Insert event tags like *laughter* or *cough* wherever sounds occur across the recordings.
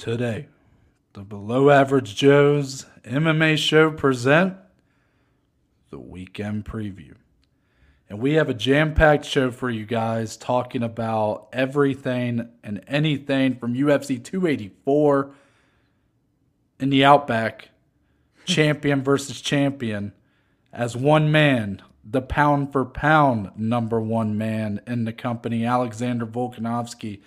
Today, the Below Average Joe's MMA show present the weekend preview. And we have a jam packed show for you guys talking about everything and anything from UFC 284 in the Outback, champion *laughs* versus champion, as one man, the pound for pound number one man in the company, Alexander Volkanovski,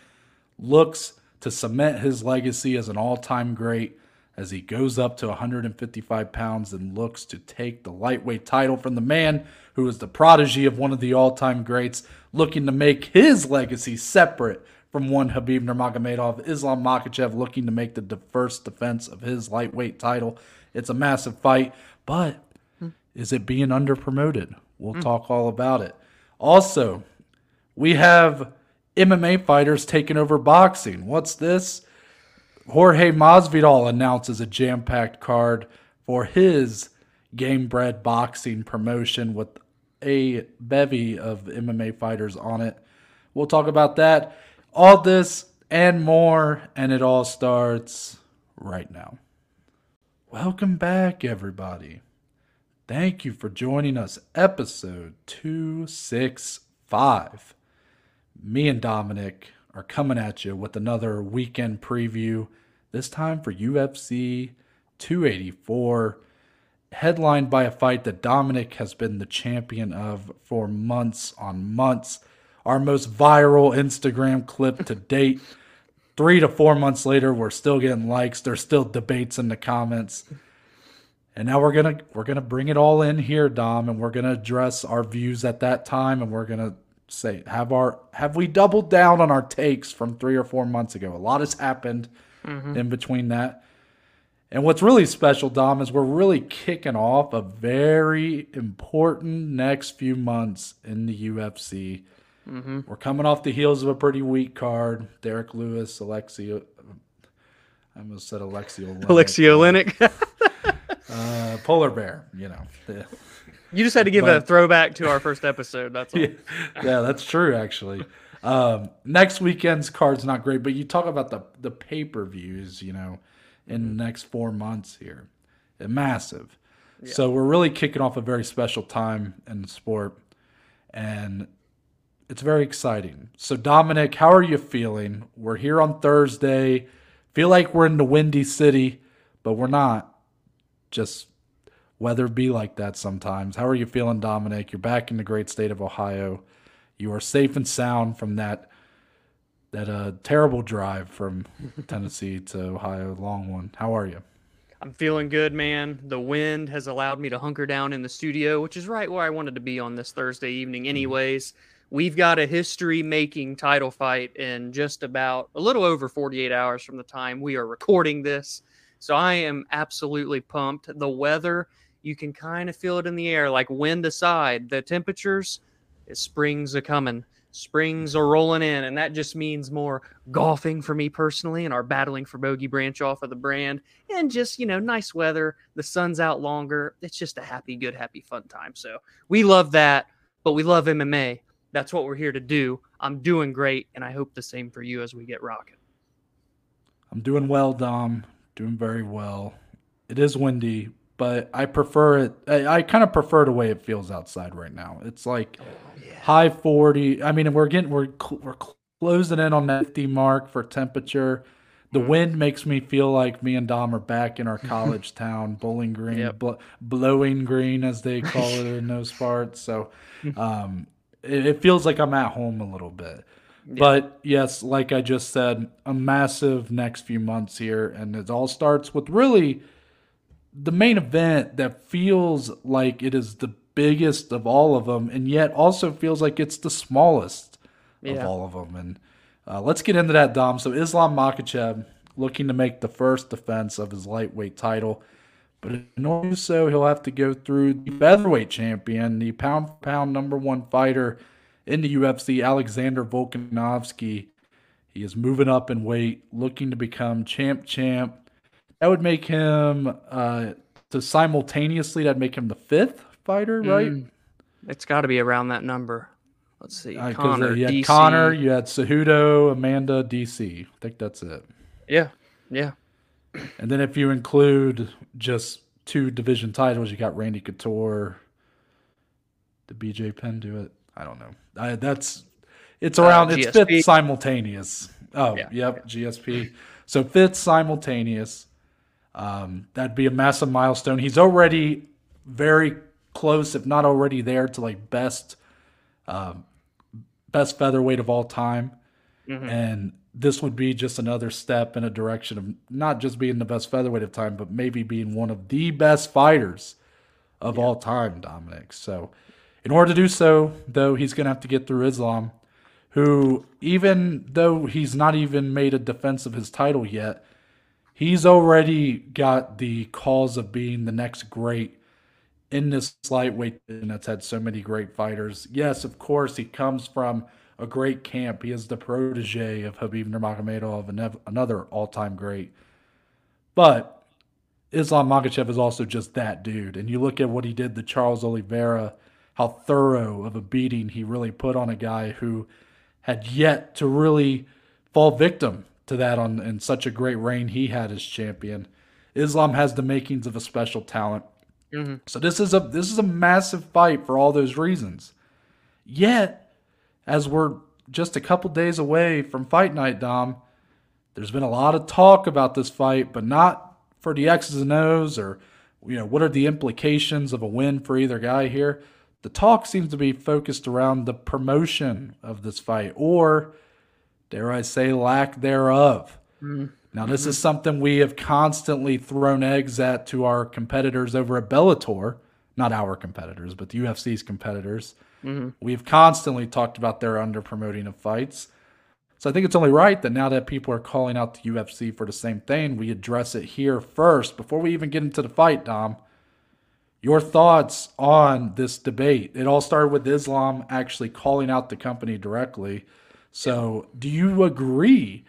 looks to cement his legacy as an all time great as he goes up to 155 pounds and looks to take the lightweight title from the man who is the prodigy of one of the all time greats, looking to make his legacy separate from one Khabib Nurmagomedov. Islam Makhachev looking to make the first defense of his lightweight title. It's a massive fight, but is it being under promoted? We'll mm. talk all about it. Also, we have MMA fighters taking over boxing. What's this? Jorge Masvidal announces a jam-packed card for his Gamebred boxing promotion with a bevy of MMA fighters on it. We'll talk about that, all this and more, and it all starts right now. Welcome back, everybody. Thank you for joining us, episode 265. Me and Dominic are coming at you with another weekend preview, this time for UFC 284, headlined by a fight that Dominic has been the champion of for months on months. Our most viral Instagram clip to *laughs* date. Three to four months later, we're still getting likes. There's still debates in the comments. And now we're gonna we're gonna bring it all in here, Dom, and we're gonna address our views at that time, and we're gonna say have our have we doubled down on our takes from three or four months ago? A lot has happened mm-hmm. in between that. And what's really special, Dom, is we're really kicking off a very important next few months in the UFC. Mm-hmm. We're coming off the heels of a pretty weak card. Derrick Lewis, Alexio. I almost said Alexio. Alexio Oleinik. *laughs* uh, polar bear, you know. *laughs* You just had to give but, a throwback to our first episode. That's *laughs* all. Yeah, yeah that's true, actually. Um, next weekend's card's not great, but you talk about the the pay per views, you know, in mm-hmm. the next four months here, massive. Yeah. So we're really kicking off a very special time in sport, and it's very exciting. So Dominic, how are you feeling? We're here on Thursday. Feel like we're in the windy city, but we're not. Just weather be like that sometimes. How are you feeling, Dominic? You're back in the great state of Ohio. You are safe and sound from that that uh, terrible drive from *laughs* Tennessee to Ohio, long one. How are you? I'm feeling good, man. The wind has allowed me to hunker down in the studio, which is right where I wanted to be on this Thursday evening, mm-hmm. anyways. We've got a history making title fight in just about a little over 48 hours from the time we are recording this. So I am absolutely pumped. The weather you can kind of feel it in the air, like wind aside. The temperatures, springs are coming. Springs are rolling in, and that just means more golfing for me personally, and our battling for bogey branch off of the brand, and just you know, nice weather. The sun's out longer. It's just a happy, good, happy, fun time. So we love that, but we love MMA. That's what we're here to do. I'm doing great, and I hope the same for you as we get rocking. I'm doing well, Dom. Doing very well. It is windy, but I prefer it. I, I kind of prefer the way it feels outside right now. It's like yeah. high 40. I mean, we're getting we're we're closing in on that 50 mark for temperature. The mm. wind makes me feel like me and Dom are back in our *laughs* college town, Bowling Green, yep. bl- blowing green as they call it in those parts. So, *laughs* um, it, it, feels like I'm at home a little bit. Yeah. But yes, like I just said, a massive next few months here, and it all starts with really the main event that feels like it is the biggest of all of them, and yet also feels like it's the smallest yeah. of all of them. And uh, let's get into that, Dom. So Islam Makhachev looking to make the first defense of his lightweight title. But in order to do so, he'll have to go through the featherweight champion, the pound for pound number one fighter in the UFC, Alexander Volkanovski. He is moving up in weight, looking to become champ champ that would make him uh, to simultaneously that'd make him the fifth fighter, right? Mm, it's got to be around that number. Let's see, uh, uh, you had DC. Conor, you had Cejudo, Amanda, DC. I think that's it. Yeah, Yeah. And then if you include just two division titles, you got Randy Couture. Did BJ Penn do it? I don't know. I, that's it's Uh, around. it's fifth simultaneous. Oh, Yeah, yep, GSP. So fifth simultaneous. Um, that'd be a massive milestone. He's already very close, if not already there, to like best, um, best featherweight of all time. Mhm. And this would be just another step in a direction of not just being the best featherweight of time, but maybe being one of the best fighters of all time, Dominic. So, in order to do so, though, he's going to have to get through Islam, who, even though he's not even made a defense of his title yet, he's already got the cause of being the next great in this lightweight division that's had so many great fighters. Yes, of course, he comes from a great camp. He is the protege of Khabib Nurmagomedov, an- another all-time great. But Islam Makhachev is also just that dude. And you look at what he did to Charles Oliveira, how thorough of a beating he really put on a guy who had yet to really fall victim to that on in such a great reign he had as champion. Islam has the makings of a special talent. Mhm. So this is a this is a massive fight for all those reasons. Yet, as we're just a couple days away from fight night, Dom, there's been a lot of talk about this fight, but not for the X's and O's or you know what are the implications of a win for either guy here. The talk seems to be focused around the promotion of this fight, or dare I say, lack thereof. Mm. Now, this mm-hmm. is something we have constantly thrown eggs at to our competitors over at Bellator, not our competitors, but the UFC's competitors. Mm-hmm. We've constantly talked about their under promoting of fights. So I think it's only right that now that people are calling out the UFC for the same thing, we address it here first before we even get into the fight, Dom. Your thoughts on this debate? It all started with Islam actually calling out the company directly. So, do you agree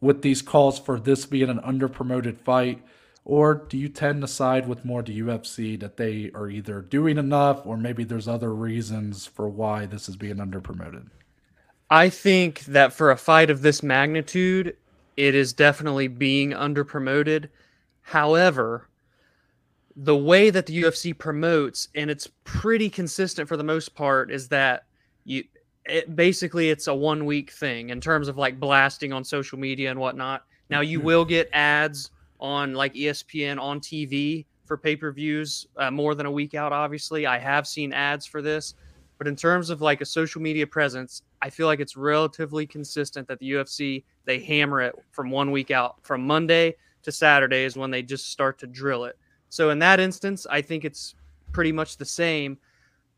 with these calls for this being an underpromoted fight, or do you tend to side with more the UFC that they are either doing enough, or maybe there's other reasons for why this is being underpromoted? I think that for a fight of this magnitude, it is definitely being underpromoted. However, the way that the UFC promotes, and it's pretty consistent for the most part, is that you it, basically it's a one week thing in terms of like blasting on social media and whatnot. Now you will get ads on like ESPN on TV for pay per views uh, more than a week out. Obviously, I have seen ads for this, but in terms of like a social media presence, I feel like it's relatively consistent that the UFC they hammer it from one week out. From Monday to Saturday is when they just start to drill it. So in that instance, I think it's pretty much the same.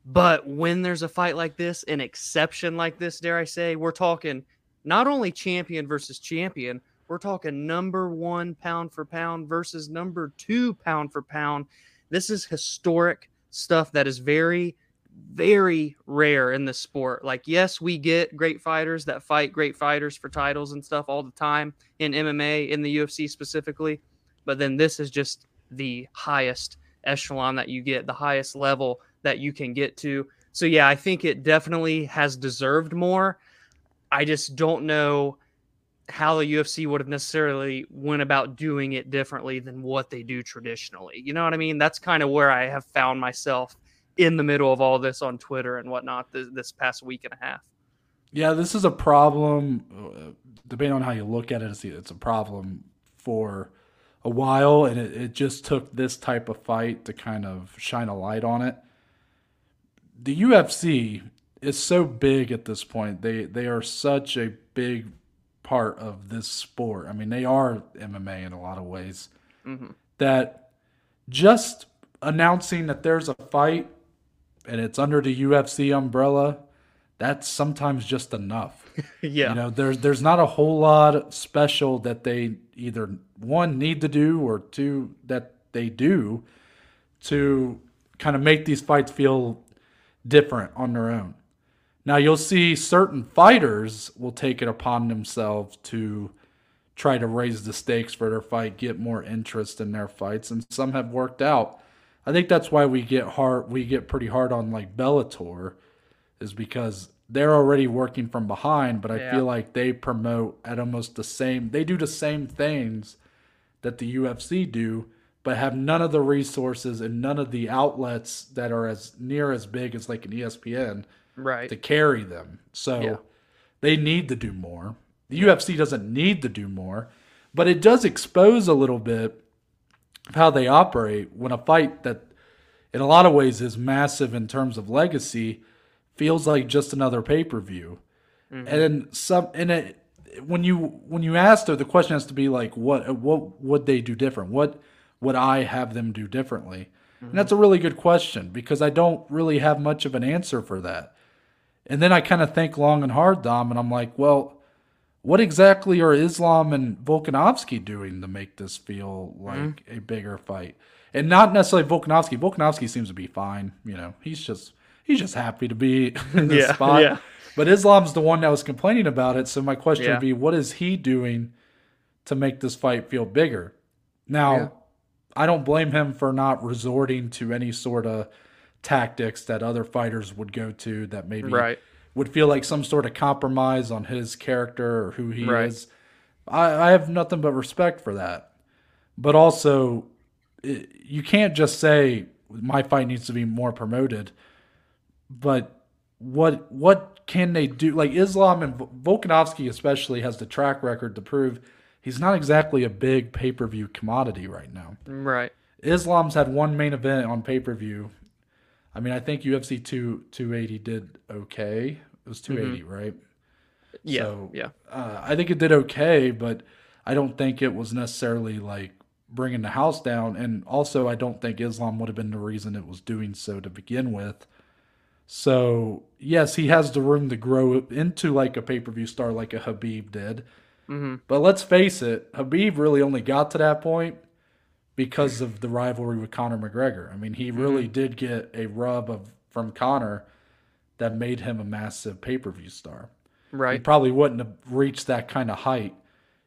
But when there's a fight like this, an exception like this, dare I say, we're talking not only champion versus champion, we're talking number one pound for pound versus number two pound for pound. This is historic stuff that is very, very rare in the sport. Like, yes, we get great fighters that fight great fighters for titles and stuff all the time in MMA, in the UFC specifically. But then this is just the highest echelon that you get, the highest level that you can get to. So, yeah, I think it definitely has deserved more. I just don't know how the UFC would have necessarily went about doing it differently than what they do traditionally. You know what I mean? That's kind of where I have found myself in the middle of all this on Twitter and whatnot this, this past week and a half. Yeah, this is a problem. uh, Depending on how you look at it, it's, a problem for a while, and it, it just took this type of fight to kind of shine a light on it. The UFC is so big at this point. They they are such a big part of this sport. I mean, they are MMA in a lot of ways. Mhm. That just announcing that there's a fight and it's under the UFC umbrella, that's sometimes just enough. *laughs* yeah. You know, there's there's not a whole lot special that they either one need to do or two that they do to kind of make these fights feel different on their own. Now you'll see certain fighters will take it upon themselves to try to raise the stakes for their fight, get more interest in their fights, and some have worked out. I think that's why we get hard we get pretty hard on like Bellator is because they're already working from behind, but I Yeah. feel like they promote at almost the same they do the same things that the UFC do, but have none of the resources and none of the outlets that are as near as big as like an ESPN Right. to carry them. So Yeah. they need to do more. The UFC doesn't need to do more, but it does expose a little bit of how they operate when a fight that in a lot of ways is massive in terms of legacy feels like just another pay-per-view. Mm-hmm. And then some and it when you when you ask her the question has to be like what what would they do different? What would I have them do differently? And that's a mm-hmm. really good question because I don't really have much of an answer for that. And then I kind of think long and hard, Dom, and I'm like, well, what exactly are Islam and Volkanovski doing to make this feel mm-hmm. like a bigger fight? And not necessarily Volkanovski. Volkanovski seems to be fine. You know, he's just he's just happy to be *laughs* in this Yeah, spot. yeah. But Islam's the one that was complaining about it. So my question Yeah. would be, what is he doing to make this fight feel bigger? Now. I don't blame him for not resorting to any sort of tactics that other fighters would go to that maybe Right. would feel like some sort of compromise on his character or who he Right. is. I, I have nothing but respect for that. But also, it, you can't just say my fight needs to be more promoted. But what what can they do? Like Islam and Vo- Volkanovski especially has the track record to prove he's not exactly a big pay per view commodity right now. Right. Islam's had one main event on pay per view. I mean, I think UFC two two eighty did okay. It was two right? Yeah. So- yeah. Uh, I think it did okay, but I don't think it was necessarily like bringing the house down. And also, I don't think Islam would have been the reason it was doing so to begin with. So yes, he has the room to grow into like a pay per view star, like a Khabib did. Hmm But let's face it, Khabib really only got to that point because of the rivalry with Conor McGregor. I mean, he really did get a rub of from Conor that made him a massive pay per view star. Right. He probably wouldn't have reached that kind of height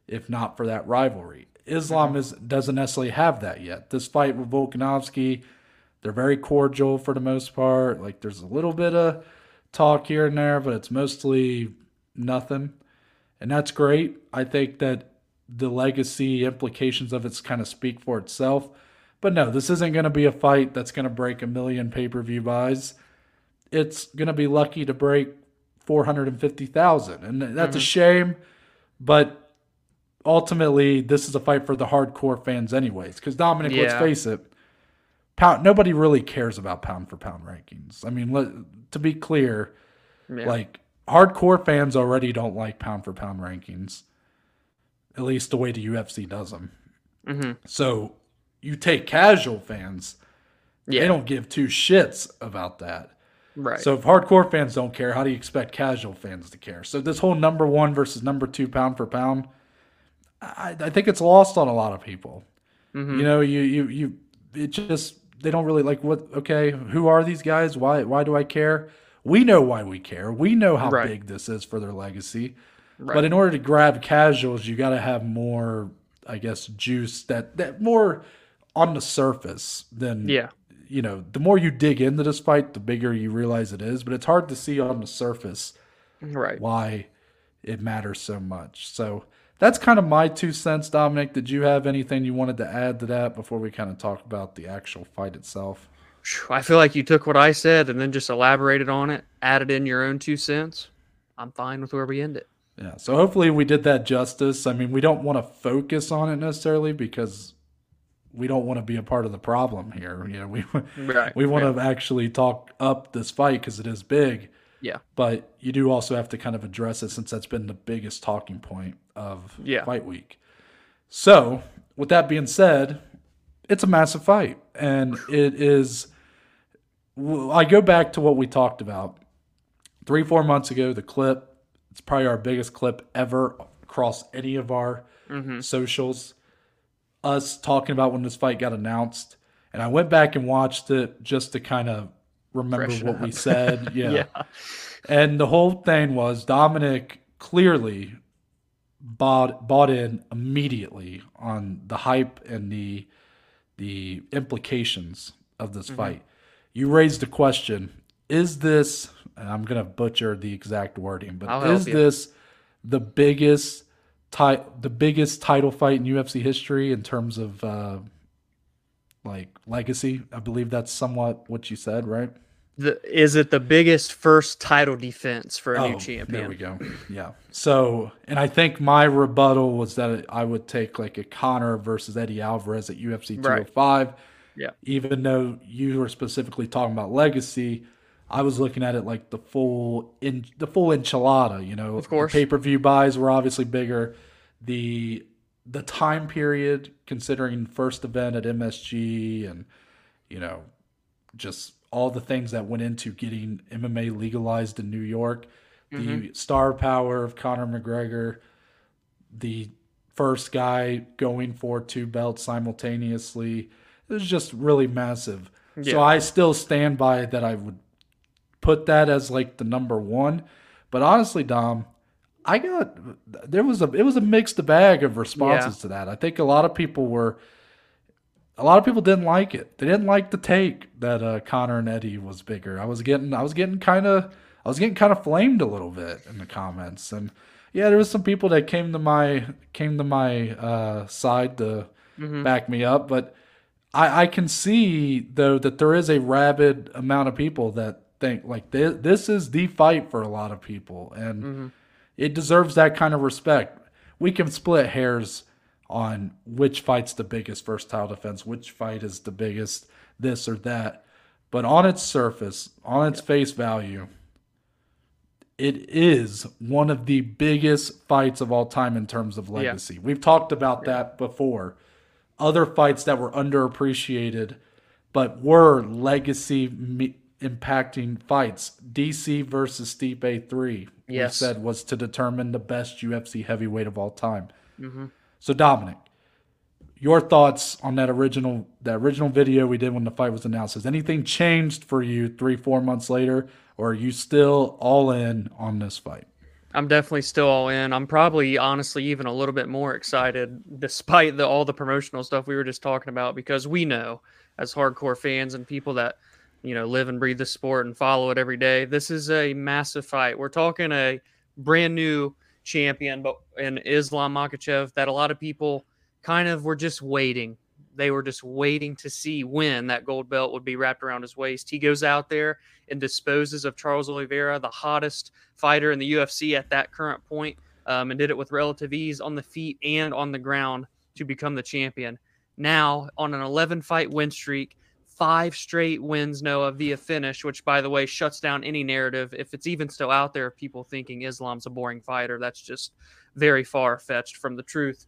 if not for that rivalry. Islam is doesn't necessarily have that yet. This fight with Volkanovski, they're very cordial for the most part. Like there's a little bit of talk here and there, but it's mostly nothing. And that's great. I think that the legacy implications of it's kind of speak for itself. But no, this isn't going to be a fight that's going to break a million pay per view buys. It's going to be lucky to break 450,000. And that's a mm-hmm. shame. But ultimately, this is a fight for the hardcore fans, anyways. Because, Dominic, let's face it, pound, nobody really cares about pound for pound rankings. I mean, let, to be clear, Yeah. like hardcore fans already don't like pound for pound rankings, at least the way the UFC does them. hmm So you take casual fans, Yeah. they don't give two shits about that. right. So if hardcore fans don't care, how do you expect casual fans to care? So this whole number one versus number two pound for pound, I, I think it's lost on a lot of people. Mhm. You know, you you you it just they don't really like what. Okay, who are these guys? Why why do I care? We know why we care. We know how Right. big this is for their legacy. Right. But in order to grab casuals, you got to have more, I guess, juice that that more on the surface than yeah. you know, the more you dig into this fight, the bigger you realize it is. But it's hard to see on the surface Right. why it matters so much. So that's kind of my two cents, Dominic. Did you have anything you wanted to add to that before we kind of talk about the actual fight itself? I feel like you took what I said and then just elaborated on it, added in your own two cents. I'm fine with where we end it. Yeah. So hopefully we did that justice. I mean, we don't want to focus on it necessarily because we don't want to be a part of the problem here. You know, we Right. we want yeah. to actually talk up this fight because it is big. Yeah. but you do also have to kind of address it since that's been the biggest talking point of Yeah. fight week. So, with that being said, it's a massive fight, and it is. I go back to what we talked about three, four months ago. The clip, it's probably our biggest clip ever across any of our Mhm. socials. Us talking about when this fight got announced, and I went back and watched it just to kind of remember Freshen what we *laughs* said. Yeah. Yeah. And the whole thing was Dominic clearly bought bought in immediately on the hype and the the implications of this Mm-hmm. fight. You raised the question, is this and I'm going to butcher the exact wording, but I'll is this the biggest ti- the biggest title fight in UFC history in terms of uh, like legacy. I believe that's somewhat what you said, right? The, is it the biggest first title defense for a Oh, new champion? There we go. Yeah. So, and I think my rebuttal was that I would take like a Conor versus Eddie Alvarez at UFC Right. 205. Yeah. Even though you were specifically talking about legacy, I was looking at it like the full in the full enchilada. You know, Of course. pay per view buys were obviously bigger. The the time period, considering first event at MSG, and you know, just all the things that went into getting MMA legalized in New York, the mm-hmm. star power of Conor McGregor, the first guy going for two belts simultaneously. It was just really massive. So I still stand by that I would put that as like the number one. But honestly, Dom, I got there was a it was a mixed bag of responses to that. I think a lot of people were a lot of people didn't like it. They didn't like the take that uh, Conor and Eddie was bigger. I was getting I was getting kind of I was getting kind of flamed a little bit in the comments, and yeah, there was some people that came to my came to my uh, side to Mhm. back me up, but I, I can see though that there is a rabid amount of people that think like this, this is the fight for a lot of people, and Mm-hmm. it deserves that kind of respect. We can split hairs on which fight's the biggest first title defense, which fight is the biggest this or that, but on its surface, on its face value, it is one of the biggest fights of all time in terms of legacy. We've talked about that before. Other fights that were underappreciated, but were legacy me- impacting fights. DC versus Stipe 3, we Yes. said was to determine the best UFC heavyweight of all time. Mm-hmm. So Dominic, your thoughts on that original that original video we did when the fight was announced? Has anything changed for you three, four months later, or are you still all in on this fight? I'm definitely still all in. I'm probably honestly even a little bit more excited despite the all the promotional stuff we were just talking about because we know as hardcore fans and people that you know live and breathe the sport and follow it every day, this is a massive fight. We're talking a brand new champion but in Islam Makhachev that a lot of people kind of were just waiting. They were just waiting to see when that gold belt would be wrapped around his waist. He goes out there and disposes of Charles Oliveira, the hottest fighter in the UFC at that current point, um, and did it with relative ease on the feet and on the ground to become the champion. Now, on an 11 fight win streak, five straight wins, Noah, via finish, which, by the way, shuts down any narrative. If it's even still out there, of people thinking Islam's a boring fighter, that's just very far fetched from the truth.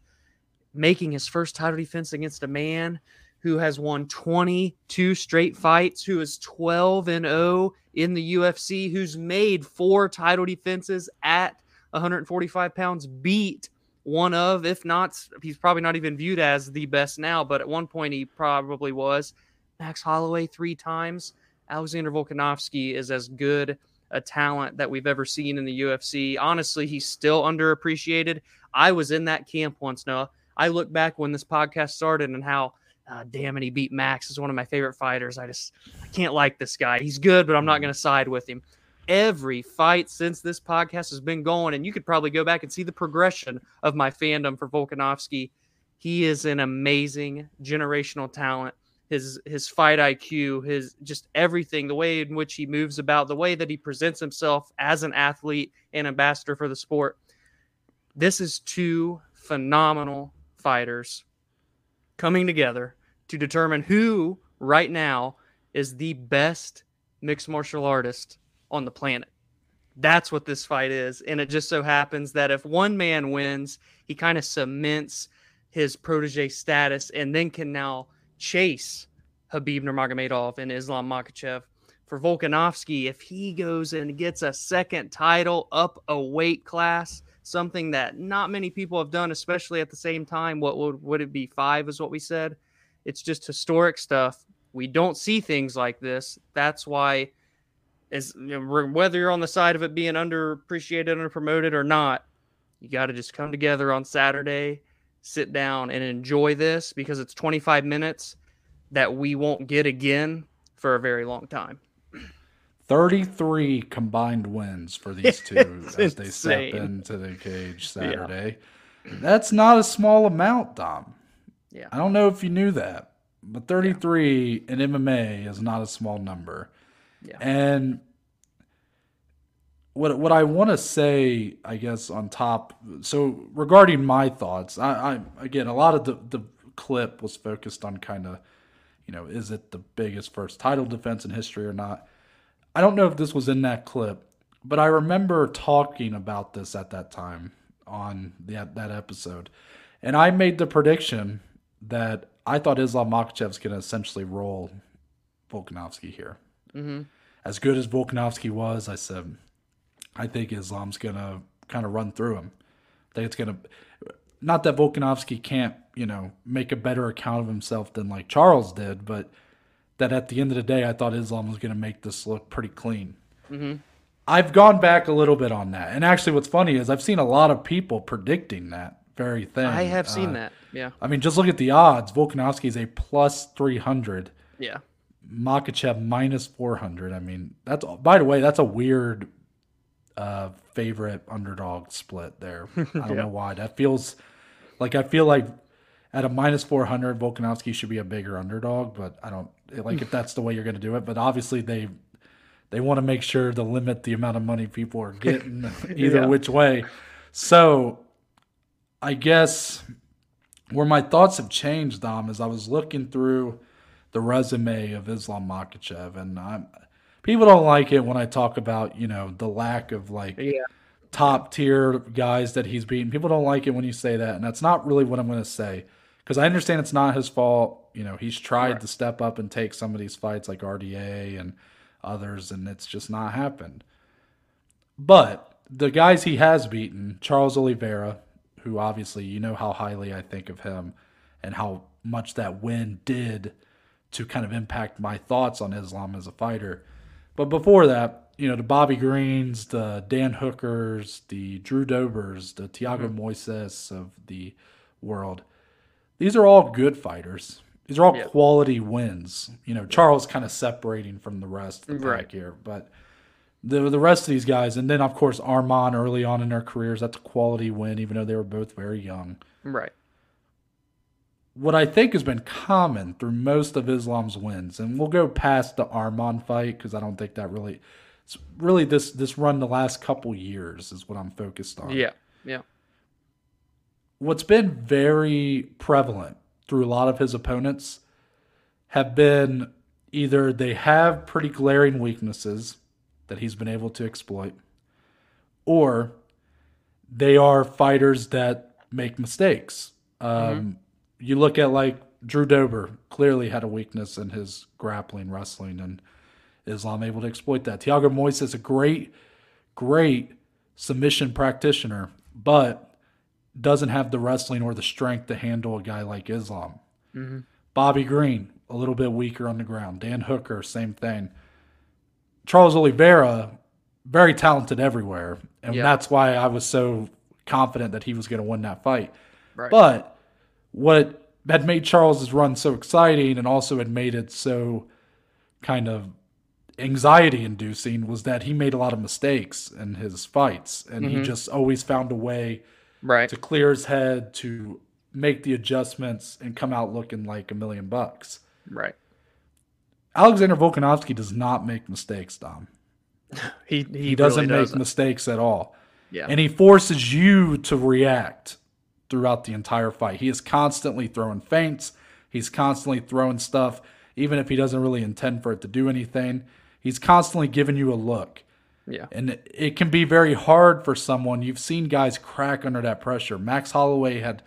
Making his first title defense against a man who has won 22 straight fights, who is 12 and 0 in the UFC, who's made four title defenses at 145 pounds, beat one of, if not, he's probably not even viewed as the best now, but at one point he probably was. Max Holloway three times. Alexander Volkanovski is as good a talent that we've ever seen in the UFC. Honestly, he's still underappreciated. I was in that camp once, Noah. I look back when this podcast started and how uh, damn it, he beat Max. Is one of my favorite fighters. I just I can't like this guy. He's good, but I'm not going to side with him. Every fight since this podcast has been going, and you could probably go back and see the progression of my fandom for Volkanovski. He is an amazing generational talent. His his fight IQ, his just everything, the way in which he moves about, the way that he presents himself as an athlete and ambassador for the sport. This is two phenomenal fighters coming together to determine who right now is the best mixed martial artist on the planet. That's what this fight is. And it just so happens that if one man wins, he kind of cements his protege status and then can now chase Khabib Nurmagomedov and Islam Makhachev. For Volkanovski, if he goes and gets a second title up a weight class, something that not many people have done, especially at the same time, what would, would it be? Five is what we said. It's just historic stuff. We don't see things like this. That's why, as you know, whether you're on the side of it being underappreciated, underpromoted, or not, you got to just come together on Saturday, sit down, and enjoy this because it's 25 minutes that we won't get again for a very long time. 33 combined wins for these *laughs* two as they step into the cage Saturday. That's not a small amount, Dom. Yeah. I don't know if you knew that, but 33 in MMA is not a small number. Yeah. And what what I want to say, I guess, on top. So regarding my thoughts, I, I again, a lot of the the clip was focused on kind of, you know, is it the biggest first title defense in history or not? I don't know if this was in that clip, but I remember talking about this at that time on that that episode, and I made the prediction that I thought Islam Makhachev's going to essentially roll Volkanovski here. hmm As good as Volkanovski was, I said, I think Islam's going to kind of run through him. I think it's going to, not that Volkanovski can't, you know, make a better account of himself than like Charles did, but that at the end of the day, I thought Islam was going to make this look pretty clean. hmm I've gone back a little bit on that. And actually, what's funny is I've seen a lot of people predicting that very thing. I have seen Uh, that. Yeah. I mean, just look at the odds. Volkanovski is a plus 300. Yeah. Makhachev minus 400. I mean, that's by the way, that's a weird uh favorite underdog split there. *laughs* I don't Yeah. know why. That feels like I feel like at a minus 400 Volkanovski should be a bigger underdog, but I don't like if that's the way you're going to do it, but obviously they they want to make sure to limit the amount of money people are getting *laughs* *laughs* either Yeah. which way. So, I guess where my thoughts have changed, Dom, is I was looking through the resume of Islam Makhachev, and I'm people don't like it when I talk about you know the lack of like Yeah. top tier guys that he's beaten. People don't like it when you say that, and that's not really what I'm going to say because I understand it's not his fault. You know, he's tried Right. to step up and take some of these fights like RDA and others, and it's just not happened. But the guys he has beaten, Charles Oliveira, who obviously you know how highly I think of him and how much that win did to kind of impact my thoughts on Islam as a fighter. But before that, you know, the Bobby Greens, the Dan Hookers, the Drew Dobers, the Thiago mm-hmm. Moises of the world, these are all good fighters. These are all Yeah. quality wins. You know, Charles kind of separating from the rest of the Right. here, but the the rest of these guys, and then of course Arman early on in their careers, that's a quality win, even though they were both very young. Right. What I think has been common through most of Islam's wins, and we'll go past the Arman fight because I don't think that really, it's really this this run the last couple years is what I'm focused on. Yeah. Yeah. What's been very prevalent through a lot of his opponents have been either they have pretty glaring weaknesses that he's been able to exploit, or they are fighters that make mistakes. Um, You look at like Drew Dober clearly had a weakness in his grappling wrestling, and Islam able to exploit that. Thiago Moises is a great, great submission practitioner, but doesn't have the wrestling or the strength to handle a guy like Islam. hmm Bobby Green, a little bit weaker on the ground. Dan Hooker, same thing. Charles Oliveira, very talented everywhere. And Yeah. that's why I was so confident that he was going to win that fight. Right. But what had made Charles's run so exciting and also had made it so kind of anxiety inducing was that he made a lot of mistakes in his fights and he Mhm. just always found a way right. to clear his head to make the adjustments and come out looking like a million bucks. Right. Alexander Volkanovski does not make mistakes, Dom. *laughs* He he, He doesn't really make doesn't. mistakes at all. Yeah. And he forces you to react throughout the entire fight. He is constantly throwing feints. He's constantly throwing stuff, even if he doesn't really intend for it to do anything. He's constantly giving you a look. Yeah. And it- can be very hard for someone. You've seen guys crack under that pressure. Max Holloway had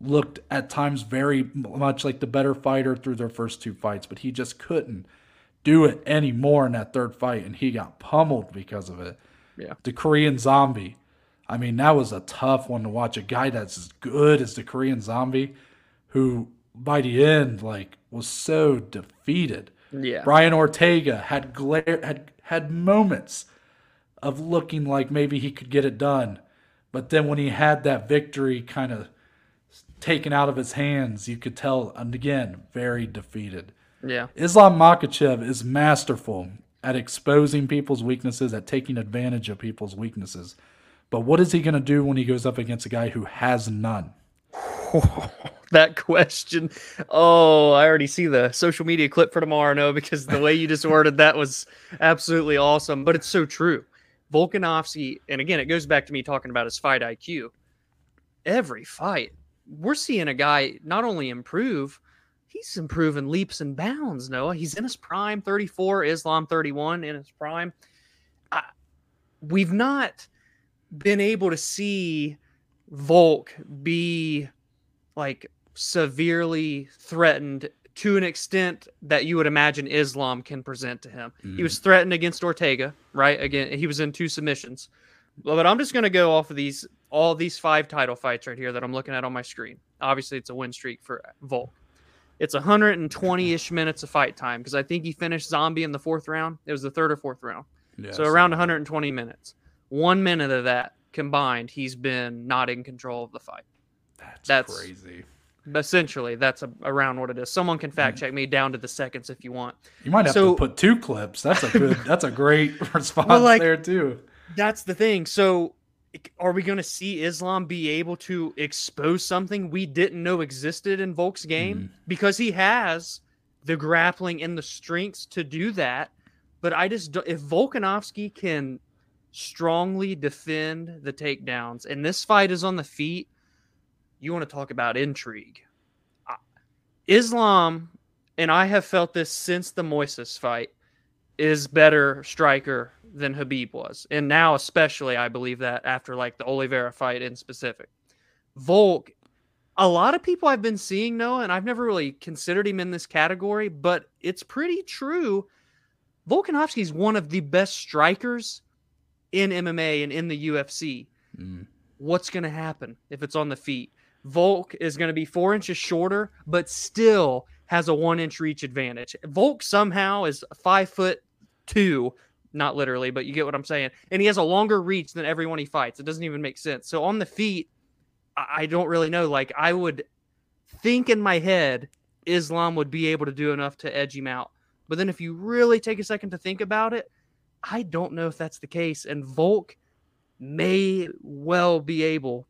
looked at times very much like the better fighter through their first two fights, but he just couldn't do it anymore in that third fight, and he got pummeled because of it. Yeah. The Korean Zombie. I mean, that was a tough one to watch. A guy that's as good as the Korean Zombie, who by the end, like, was so defeated. Yeah. Brian Ortega had glare had had moments of looking like maybe he could get it done, but then when he had that victory kind of taken out of his hands, you could tell and again very defeated. Yeah. Islam Makhachev is masterful at exposing people's weaknesses, at taking advantage of people's weaknesses. But what is he going to do when he goes up against a guy who has none? *laughs* that question. Oh, I already see the social media clip for tomorrow, no, because the way you just worded that was absolutely awesome. But it's so true. Volkanovski, and again, it goes back to me talking about his fight IQ. Every fight, we're seeing a guy not only improve, he's improving leaps and bounds. Noah, he's in his prime, 34, Islam 31 in his prime. I, we've not been able to see Volk be like severely threatened to an extent that you would imagine Islam can present to him. Mm. He was threatened against Ortega, right? Again, he was in two submissions. But I'm just going to go off of these all these five title fights right here that I'm looking at on my screen. Obviously, it's a win streak for Volk. It's 120-ish *clears throat* minutes of fight time because I think he finished Zombie in the fourth round. It was the third or fourth round. Yeah, so around 120 minutes. One minute of that combined, he's been not in control of the fight. That's, That's crazy. Essentially, that's a, around what it is. Someone can fact check me down to the seconds if you want. You might have so, to put two clips. That's a good. *laughs* that's a great *laughs* response well, like, there too. That's the thing. So, are we going to see Islam be able to expose something we didn't know existed in Volk's game mm. because he has the grappling and the strengths to do that? But I just if Volkanovski can strongly defend the takedowns, and this fight is on the feet you want to talk about intrigue. Islam, and I have felt this since the Moises fight, is better striker than Habib was. And now, especially, I believe that after like the Oliveira fight in specific. Volk, a lot of people I've been seeing Noah, and I've never really considered him in this category, but it's pretty true. Volkanovski is one of the best strikers in MMA and in the UFC. Mm. What's going to happen if it's on the feet? Volk is going to be four inches shorter, but still has a one inch reach advantage. Volk somehow is five foot two, not literally, but you get what I'm saying. And he has a longer reach than everyone he fights. It doesn't even make sense. So on the feet, I don't really know. Like I would think in my head, Islam would be able to do enough to edge him out. But then if you really take a second to think about it, I don't know if that's the case. And Volk may well be able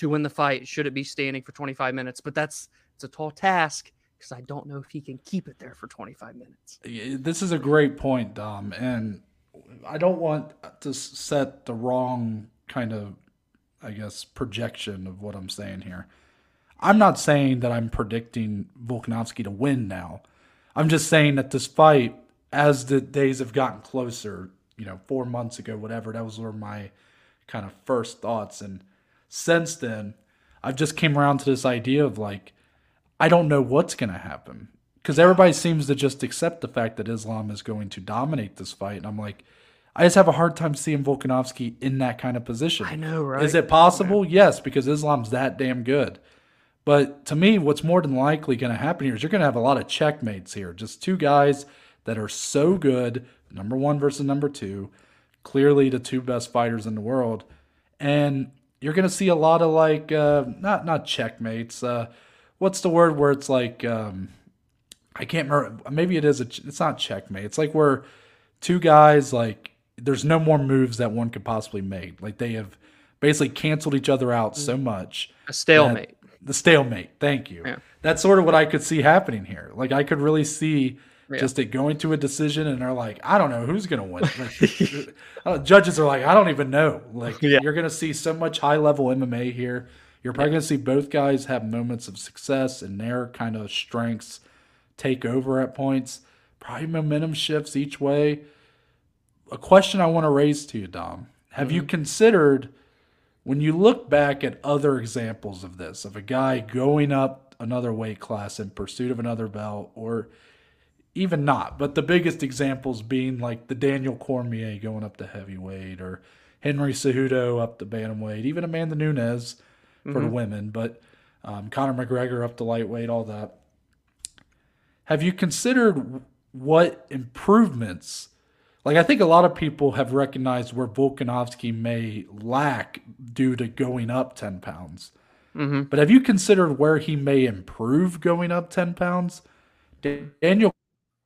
to win the fight should it be standing for 25 minutes. But that's it's a tall task because I don't know if he can keep it there for 25 minutes. This is a great point, Dom, and I don't want to set the wrong kind of, I guess, projection of what I'm saying here. I'm not saying that I'm predicting Volkanovski to win now. I'm just saying that this fight, as the days have gotten closer, you know, four months ago, whatever, that was where my kind of first thoughts. And since then, I've just came around to this idea of like, I don't know what's going to happen because everybody seems to just accept the fact that Islam is going to dominate this fight, and I'm like, I just have a hard time seeing Volkanovski in that kind of position. I know, right? Is it possible? Yeah. Yes, because Islam's that damn good. But to me, what's more than likely going to happen here is you're going to have a lot of checkmates here. Just two guys that are so good, number one versus number two, clearly the two best fighters in the world. And you're gonna see a lot of like uh, not not checkmates. Uh, what's the word where it's like um, I can't remember. Maybe it is a. It's not checkmate. It's like where two guys like there's no more moves that one could possibly make. Like they have basically canceled each other out so mm. much. A stalemate. The stalemate. Thank you. Yeah. That's sort of what I could see happening here. Like I could really see yeah. just going to a decision and they're like, I don't know who's going to win. Like, *laughs* uh, judges are like, I don't even know. Like *laughs* yeah. you're going to see so much high level MMA here. You're probably going to see both guys have moments of success and their kind of strengths take over at points. Probably momentum shifts each way. A question I want to raise to you, Dom. Have mm-hmm. you considered when you look back at other examples of this, of a guy going up another weight class in pursuit of another belt, or even not. But the biggest examples being like the Daniel Cormier going up to heavyweight or Henry Cejudo up to bantamweight, even Amanda Nunes for mm-hmm. the women, but um, Conor McGregor up to lightweight, all that. Have you considered what improvements? Like I think a lot of people have recognized where Volkanovski may lack due to going up ten pounds. Mm-hmm. But have you considered where he may improve going up ten pounds? Daniel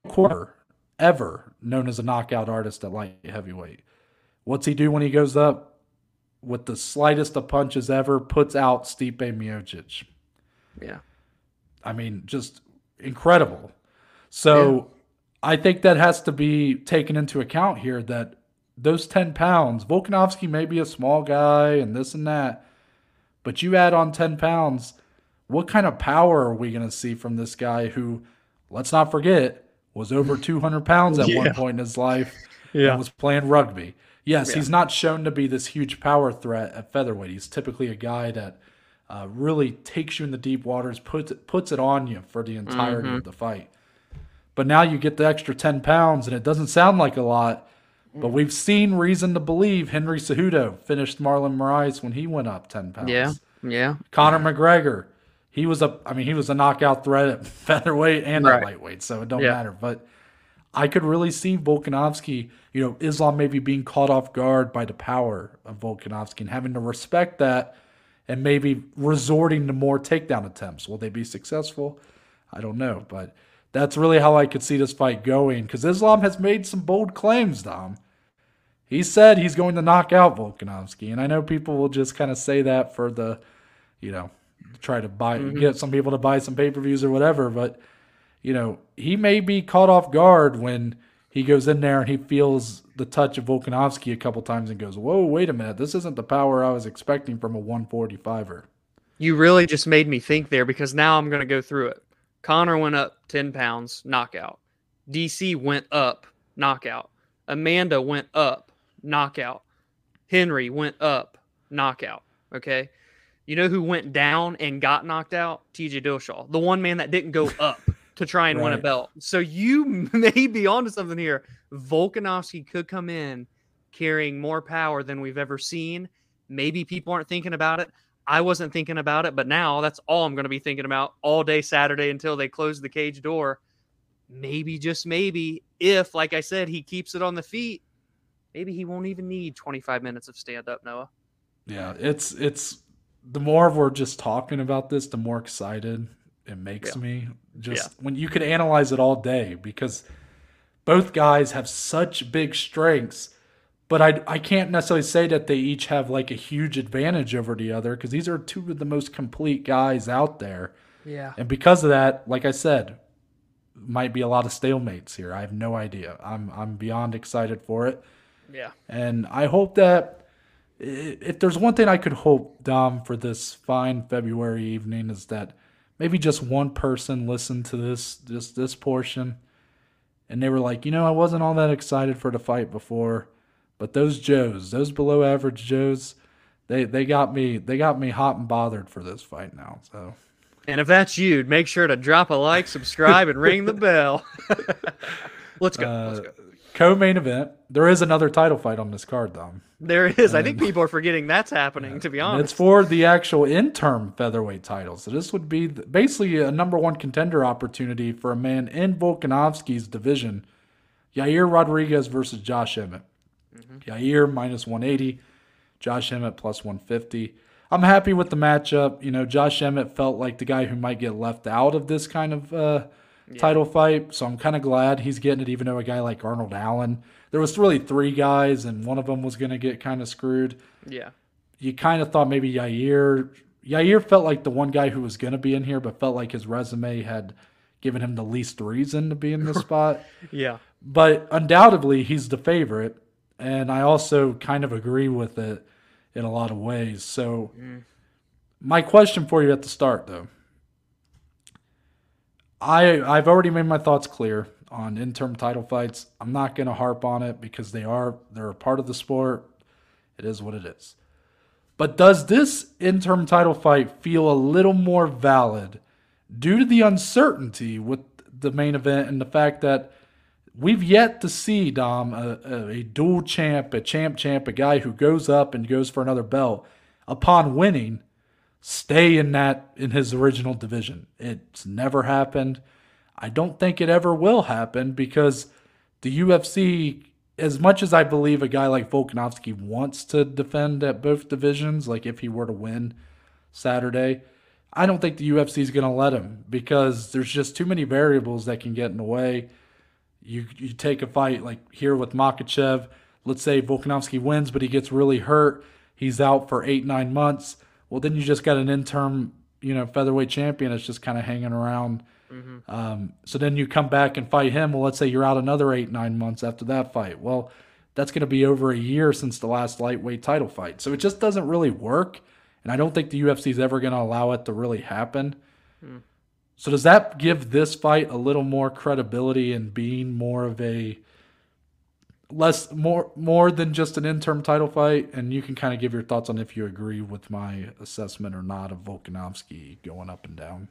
Cormier ever known as a knockout artist at light heavyweight. What's he do when he goes up? with the slightest of punches ever puts out Stipe Miocic. Yeah. I mean, just incredible. So I think that has to be taken into account here that those 10 pounds, Volkanovski may be a small guy and this and that, but you add on 10 pounds, what kind of power are we going to see from this guy who, let's not forget, was over 200 pounds at *laughs* Yeah. one point in his life Yeah. and was playing rugby? Yes, Yeah. he's not shown to be this huge power threat at featherweight. He's typically a guy that uh, really takes you in the deep waters, puts it, puts it on you for the entirety Mm-hmm. of the fight. But now you get the extra 10 pounds, and it doesn't sound like a lot, but we've seen reason to believe Henry Cejudo finished Marlon Moraes when he went up 10 pounds. Yeah. Yeah. Conor McGregor, he was a, I mean, he was a knockout threat at *laughs* featherweight and Right. at lightweight, so it don't Yeah. matter. But I could really see Volkanovski, you know, Islam maybe being caught off guard by the power of Volkanovski and having to respect that and maybe resorting to more takedown attempts. Will they be successful? I don't know, but that's really how I could see this fight going because Islam has made some bold claims, Dom. He said he's going to knock out Volkanovski, and I know people will just kind of say that for the, you know, try to buy mm-hmm. get some people to buy some pay per views or whatever. But you know, he may be caught off guard when he goes in there and he feels the touch of Volkanovski a couple times and goes, "Whoa, wait a minute, this isn't the power I was expecting from a 145er." You really just made me think there because now I'm going to go through it. Conor went up 10 pounds, knockout. DC went up, knockout. Amanda went up, knockout. Henry went up, knockout. Okay. You know who went down and got knocked out? TJ Dillashaw, the one man that didn't go *laughs* up to try and win a belt. So you *laughs* may be onto something here. Volkanovski could come in carrying more power than we've ever seen. Maybe people aren't thinking about it. I wasn't thinking about it, but now that's all I'm going to be thinking about all day Saturday until they close the cage door. Maybe, just maybe, if, like I said, he keeps it on the feet, maybe he won't even need 25 minutes of stand up, Noah. Yeah, it's it's the more we're just talking about this, the more excited it makes Yeah. me. Just when you could analyze it all day because both guys have such big strengths, but I I can't necessarily say that they each have like a huge advantage over the other because these are two of the most complete guys out there. Yeah. And because of that, like I said, might be a lot of stalemates here. I have no idea. I'm I'm beyond excited for it. Yeah. And I hope that if there's one thing I could hope, Dom, for this fine February evening is that maybe just one person listened to this this this portion and they were like, you know, I wasn't all that excited for the fight before, but those Joes, those below average Joes, they they got me they got me hot and bothered for this fight now. So And if that's you, make sure to drop a like, *laughs* subscribe, and ring the bell. *laughs* let's go. let's uh, go. Co-main event. There is another title fight on this card, Dom. There is. I think people are forgetting that's happening, to be And honest. it's for the actual interim featherweight title. So this would be basically a number one contender opportunity for a man in Volkanovski's division, Yair Rodriguez versus Josh Emmett. Yair minus 180, Josh Emmett plus 150. I'm happy with the matchup. You know, Josh Emmett felt like the guy who might get left out of this kind of uh, title fight. So I'm kind of glad he's getting it, even though a guy like Arnold Allen, there was really three guys, and one of them was going to get kind of screwed yeah. you kind of thought maybe Yair Yair felt like the one guy who was going to be in here, but felt like his resume had given him the least reason to be in this *laughs* spot. Yeah. But undoubtedly, he's the favorite, and I also kind of agree with it in a lot of ways. So, mm. my question for you at the start, though, I I've already made my thoughts clear on interim title fights. I'm not going to harp on it because they are they're a part of the sport. It is what it is. But does this interim title fight feel a little more valid due to the uncertainty with the main event and the fact that we've yet to see Dom a, a, a dual champ, a champ champ, a guy who goes up and goes for another belt upon winning, stay in that in his original division. It's never happened. I don't think it ever will happen because the UFC, as much as I believe a guy like Volkanovski wants to defend at both divisions, like if he were to win Saturday, I don't think the UFC is going to let him because there's just too many variables that can get in the way. You you take a fight like here with Makhachev. Let's say Volkanovski wins, but he gets really hurt. he's out for eight nine months. Well, then you just got an interim, you know, featherweight champion that's just kind of hanging around. Mm-hmm. Um, so then you come back and fight him. Well, let's say you're out another eight nine months after that fight. Well, that's going to be over a year since the last lightweight title fight. So it just doesn't really work. And I don't think the UFC is ever going to allow it to really happen. Hmm. So does that give this fight a little more credibility and being more of a less more more than just an interim title fight? And you can kind of give your thoughts on if you agree with my assessment or not of Volkanovski going up and down.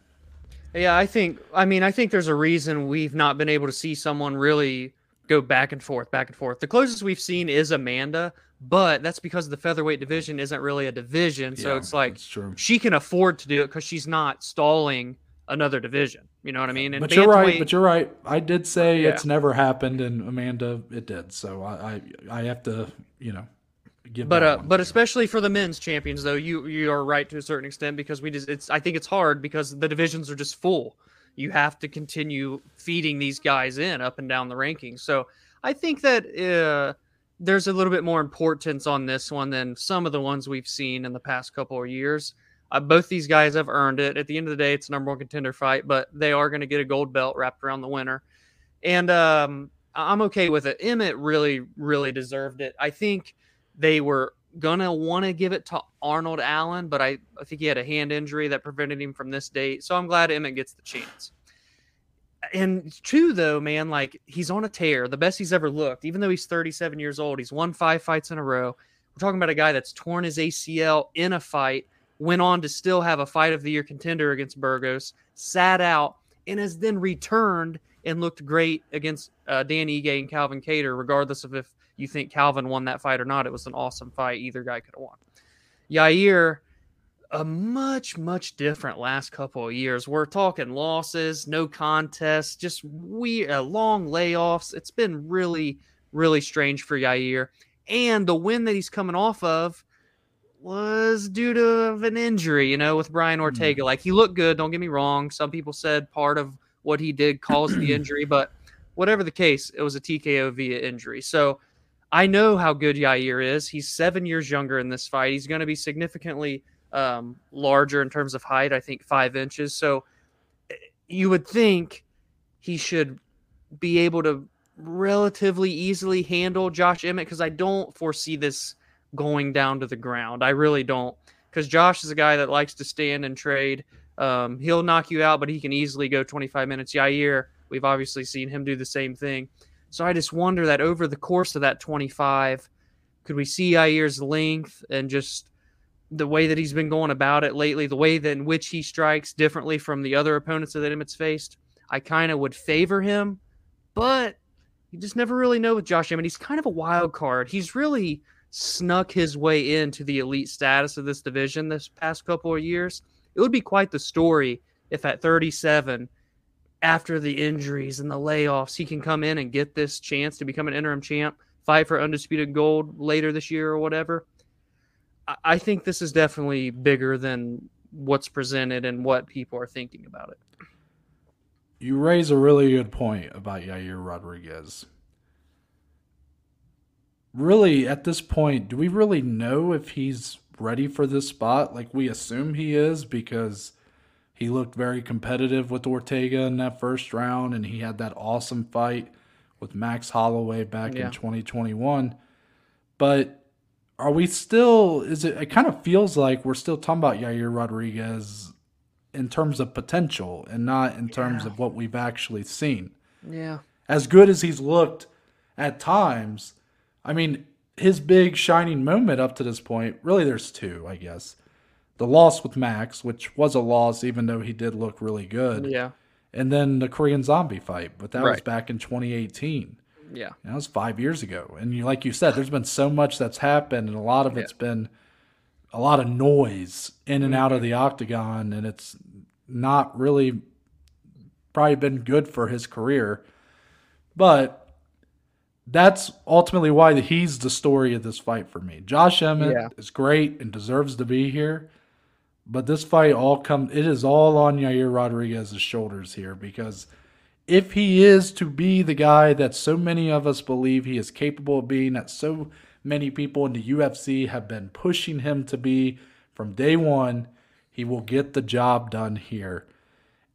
Yeah, I think I mean I think there's a reason we've not been able to see someone really go back and forth, back and forth. The closest we've seen is Amanda, but that's because the featherweight division isn't really a division. So yeah, it's like she can afford to do it because she's not stalling another division. You know what I mean? And but you're right. But you're right. I did say yeah. it's never happened, and Amanda, it did. So I, I, I have to, you know, give. But uh, but especially for the men's champions, though, you you are right to a certain extent because we just it's I think it's hard because the divisions are just full you have to continue feeding these guys in up and down the rankings. So I think that uh, there's a little bit more importance on this one than some of the ones we've seen in the past couple of years. Uh, both these guys have earned it. At the end of the day, it's a number one contender fight, but they are going to get a gold belt wrapped around the winner. And um, I'm okay with it. Emmett really, really deserved it. I think they were gonna want to give it to Arnold Allen, but I, I think he had a hand injury that prevented him from this date. So I'm glad Emmett gets the chance. And true though, man, like he's on a tear, the best he's ever looked. Even though he's 37 years old, he's won five fights in a row. We're talking about a guy that's torn his ACL in a fight, went on to still have a fight of the year contender against Burgos, sat out, and has then returned and looked great against uh, Dan Ige and Calvin Kattar, regardless of if you think Calvin won that fight or not. It was an awesome fight. Either guy could have won. Yair, a much, much different last couple of years. We're talking losses, no contests, just we uh, long layoffs. It's been really, really strange for Yair. And the win that he's coming off of was due to an injury, you know, with Brian Ortega. Mm. Like he looked good, don't get me wrong. Some people said part of what he did caused the *clears throat* injury, but whatever the case, it was a TKO via injury. So I know how good Yair is. He's seven years younger in this fight. He's going to be significantly um, larger in terms of height. I think five inches. So eh, you would think he should be able to relatively easily handle Josh Emmett because I don't foresee this going down to the ground. I really don't because Josh is a guy that likes to stand and trade. Um, he'll knock you out, but he can easily go 25 minutes. Yair, we've obviously seen him do the same thing. So I just wonder that over the course of that 25, could we see Yair's length and just the way that he's been going about it lately, the way that in which he strikes differently from the other opponents that Emmett's faced? I kind of would favor him, but you just never really know with Josh Emmett. He's kind of a wild card. He's really snuck his way into the elite status of this division this past couple of years. It would be quite the story if at 37 after the injuries and the layoffs, he can come in and get this chance to become an interim champ, fight for undisputed gold later this year or whatever. I think this is definitely bigger than what's presented and what people are thinking about it. You raise a really good point about Yair Rodriguez. Really, at this point, do we really know if he's ready for this spot? Like we assume he is because he looked very competitive with Ortega in that first round, and he had that awesome fight with Max Holloway back yeah. in 2021. But are we still? Is it? It kind of feels like we're still talking about Yair Rodriguez in terms of potential and not in terms yeah. of what we've actually seen. Yeah. As good as he's looked at times, I mean, his big shining moment up to this point, really, there's two, I guess the loss with Max, which was a loss, even though he did look really good. Yeah. And then the Korean Zombie fight, but that right. was back in 2018. Yeah. That was five years ago. And you, like you said, there's been so much that's happened, and a lot of it's been a lot of noise in and out of mm-hmm. the octagon, and it's not really probably been good for his career. But that's ultimately why he's the story of this fight for me. Josh Emmett yeah. is great and deserves to be here. But this fight all come it is all on Yair Rodriguez's shoulders here because if he is to be the guy that so many of us believe he is capable of being, that so many people in the UFC have been pushing him to be from day one. He will get the job done here.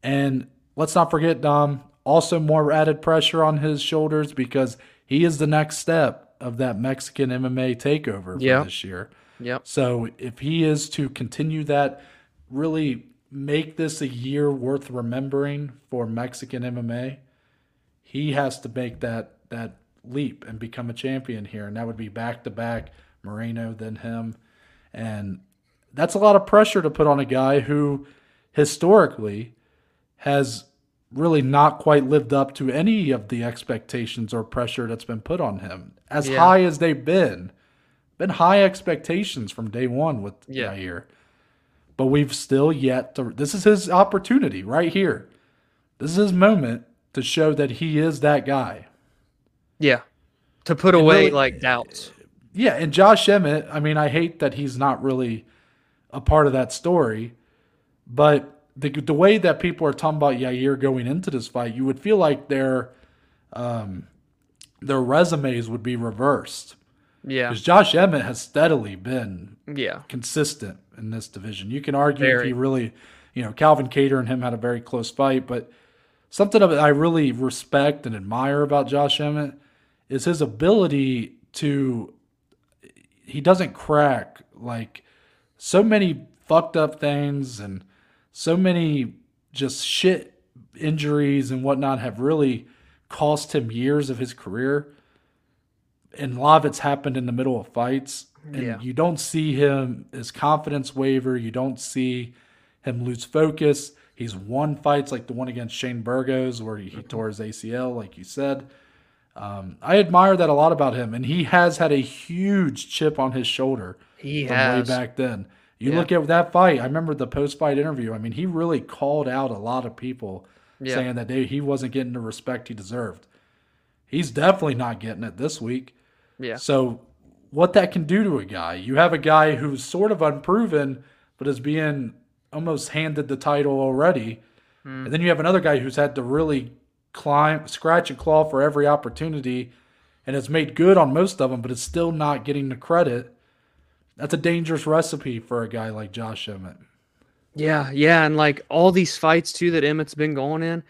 And let's not forget, Dom, also more added pressure on his shoulders because he is the next step of that Mexican MMA takeover for Yeah. this year. Yep. So if he is to continue that, really make this a year worth remembering for Mexican MMA, he has to make that that leap and become a champion here, and that would be back to back Moreno then him, and that's a lot of pressure to put on a guy who historically has really not quite lived up to any of the expectations or pressure that's been put on him. As Yeah. high as they've been, been high expectations from day one with Yeah. Yair. But we've still yet to. This is his opportunity right here. This is his moment to show that he is that guy. Yeah. To put And away really- like doubts. Yeah, and Josh Emmett, I mean, I hate that he's not really a part of that story, but the the way that people are talking about Yair going into this fight, you would feel like their um, their resumes would be reversed Yeah. because Josh Emmett has steadily been Yeah. consistent in this division. You can argue if he really, you know, Calvin Kattar and him had a very close fight, but something of it I really respect and admire about Josh Emmett is his ability to he doesn't crack like so many fucked up things and so many just shit injuries and whatnot have really cost him years of his career. And a lot of it's happened in the middle of fights. And Yeah. you don't see him his confidence waver. You don't see him lose focus. He's won fights like the one against Shane Burgos where he, he tore his ACL, like you said. Um, I admire that a lot about him, and he has had a huge chip on his shoulder He from has. way back then. You Yeah. look at that fight. I remember the post-fight interview. I mean, he really called out a lot of people Yeah. saying that they, he wasn't getting the respect he deserved. He's definitely not getting it this week. Yeah. So, what that can do to a guy? You have a guy who's sort of unproven, but is being almost handed the title already, Hmm. and then you have another guy who's had to really climb, scratch and claw for every opportunity, and has made good on most of them, but is still not getting the credit. That's a dangerous recipe for a guy like Josh Emmett. Yeah, yeah, and like all these fights too that Emmett's been going in,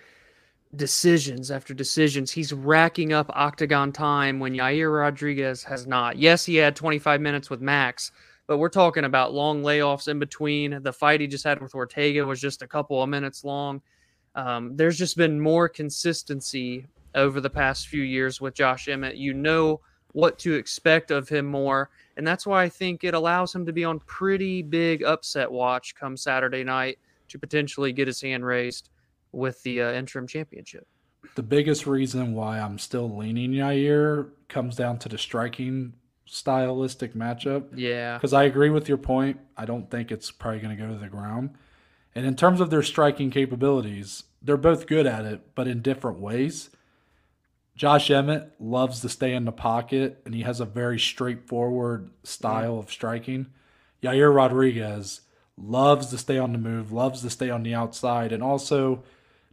decisions after decisions. He's racking up octagon time when Yair Rodriguez has not. Yes, he had 25 minutes with Max, but we're talking about long layoffs in between. The fight he just had with Ortega was just a couple of minutes long. Um, there's just been more consistency over the past few years with Josh Emmett. You know what to expect of him more. And that's why I think it allows him to be on pretty big upset watch come Saturday night to potentially get his hand raised with the uh, interim championship. The biggest reason why I'm still leaning Yair comes down to the striking stylistic matchup. Yeah. Because I agree with your point. I don't think it's probably going to go to the ground. And in terms of their striking capabilities, they're both good at it, but in different ways. Josh Emmett loves to stay in the pocket, and he has a very straightforward style of striking. Yair Rodriguez loves to stay on the move, loves to stay on the outside, and also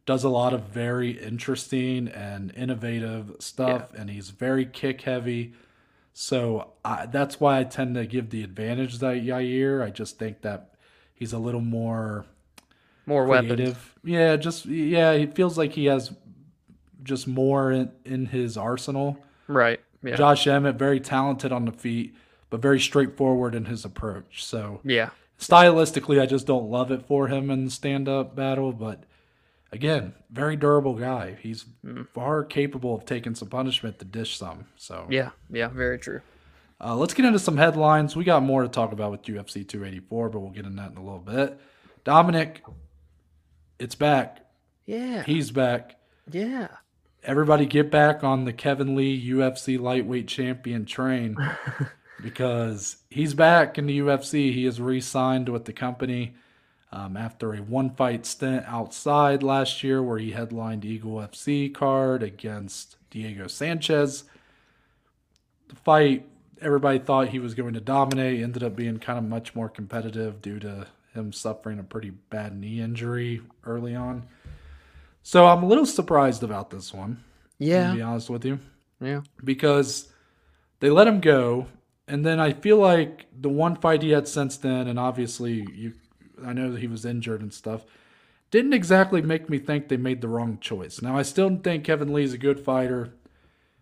does a lot of very interesting and innovative stuff. And he's very kick heavy. So I, that's why I tend to give the advantage to Yair. I just think that he's a little more More weapons. Yeah, just yeah, he feels like he has just more in, in his arsenal. Right. Yeah. Josh Emmett, very talented on the feet, but very straightforward in his approach. So yeah. stylistically, I just don't love it for him in the stand-up battle. But again, very durable guy. He's Mm. far capable of taking some punishment to dish some. So Yeah. Yeah. Very true. uh, let's get into some headlines. We got more to talk about with UFC 284, but we'll get into that in a little bit. Dominic, it's back. Yeah. He's back. yeah. Everybody get back on the Kevin Lee UFC lightweight champion train *laughs* because he's back in the UFC. He is re signed with the company um, after a one fight stint outside last year where he headlined Eagle FC card against Diego Sanchez. The fight, everybody thought he was going to dominate, ended up being kind of much more competitive due to him suffering a pretty bad knee injury early on. So I'm a little surprised about this one. Yeah. To be honest with you, Yeah. because they let him go, and then I feel like the one fight he had since then, and obviously you, I know that he was injured and stuff, didn't exactly make me think they made the wrong choice. Now I still think Kevin Lee's a good fighter.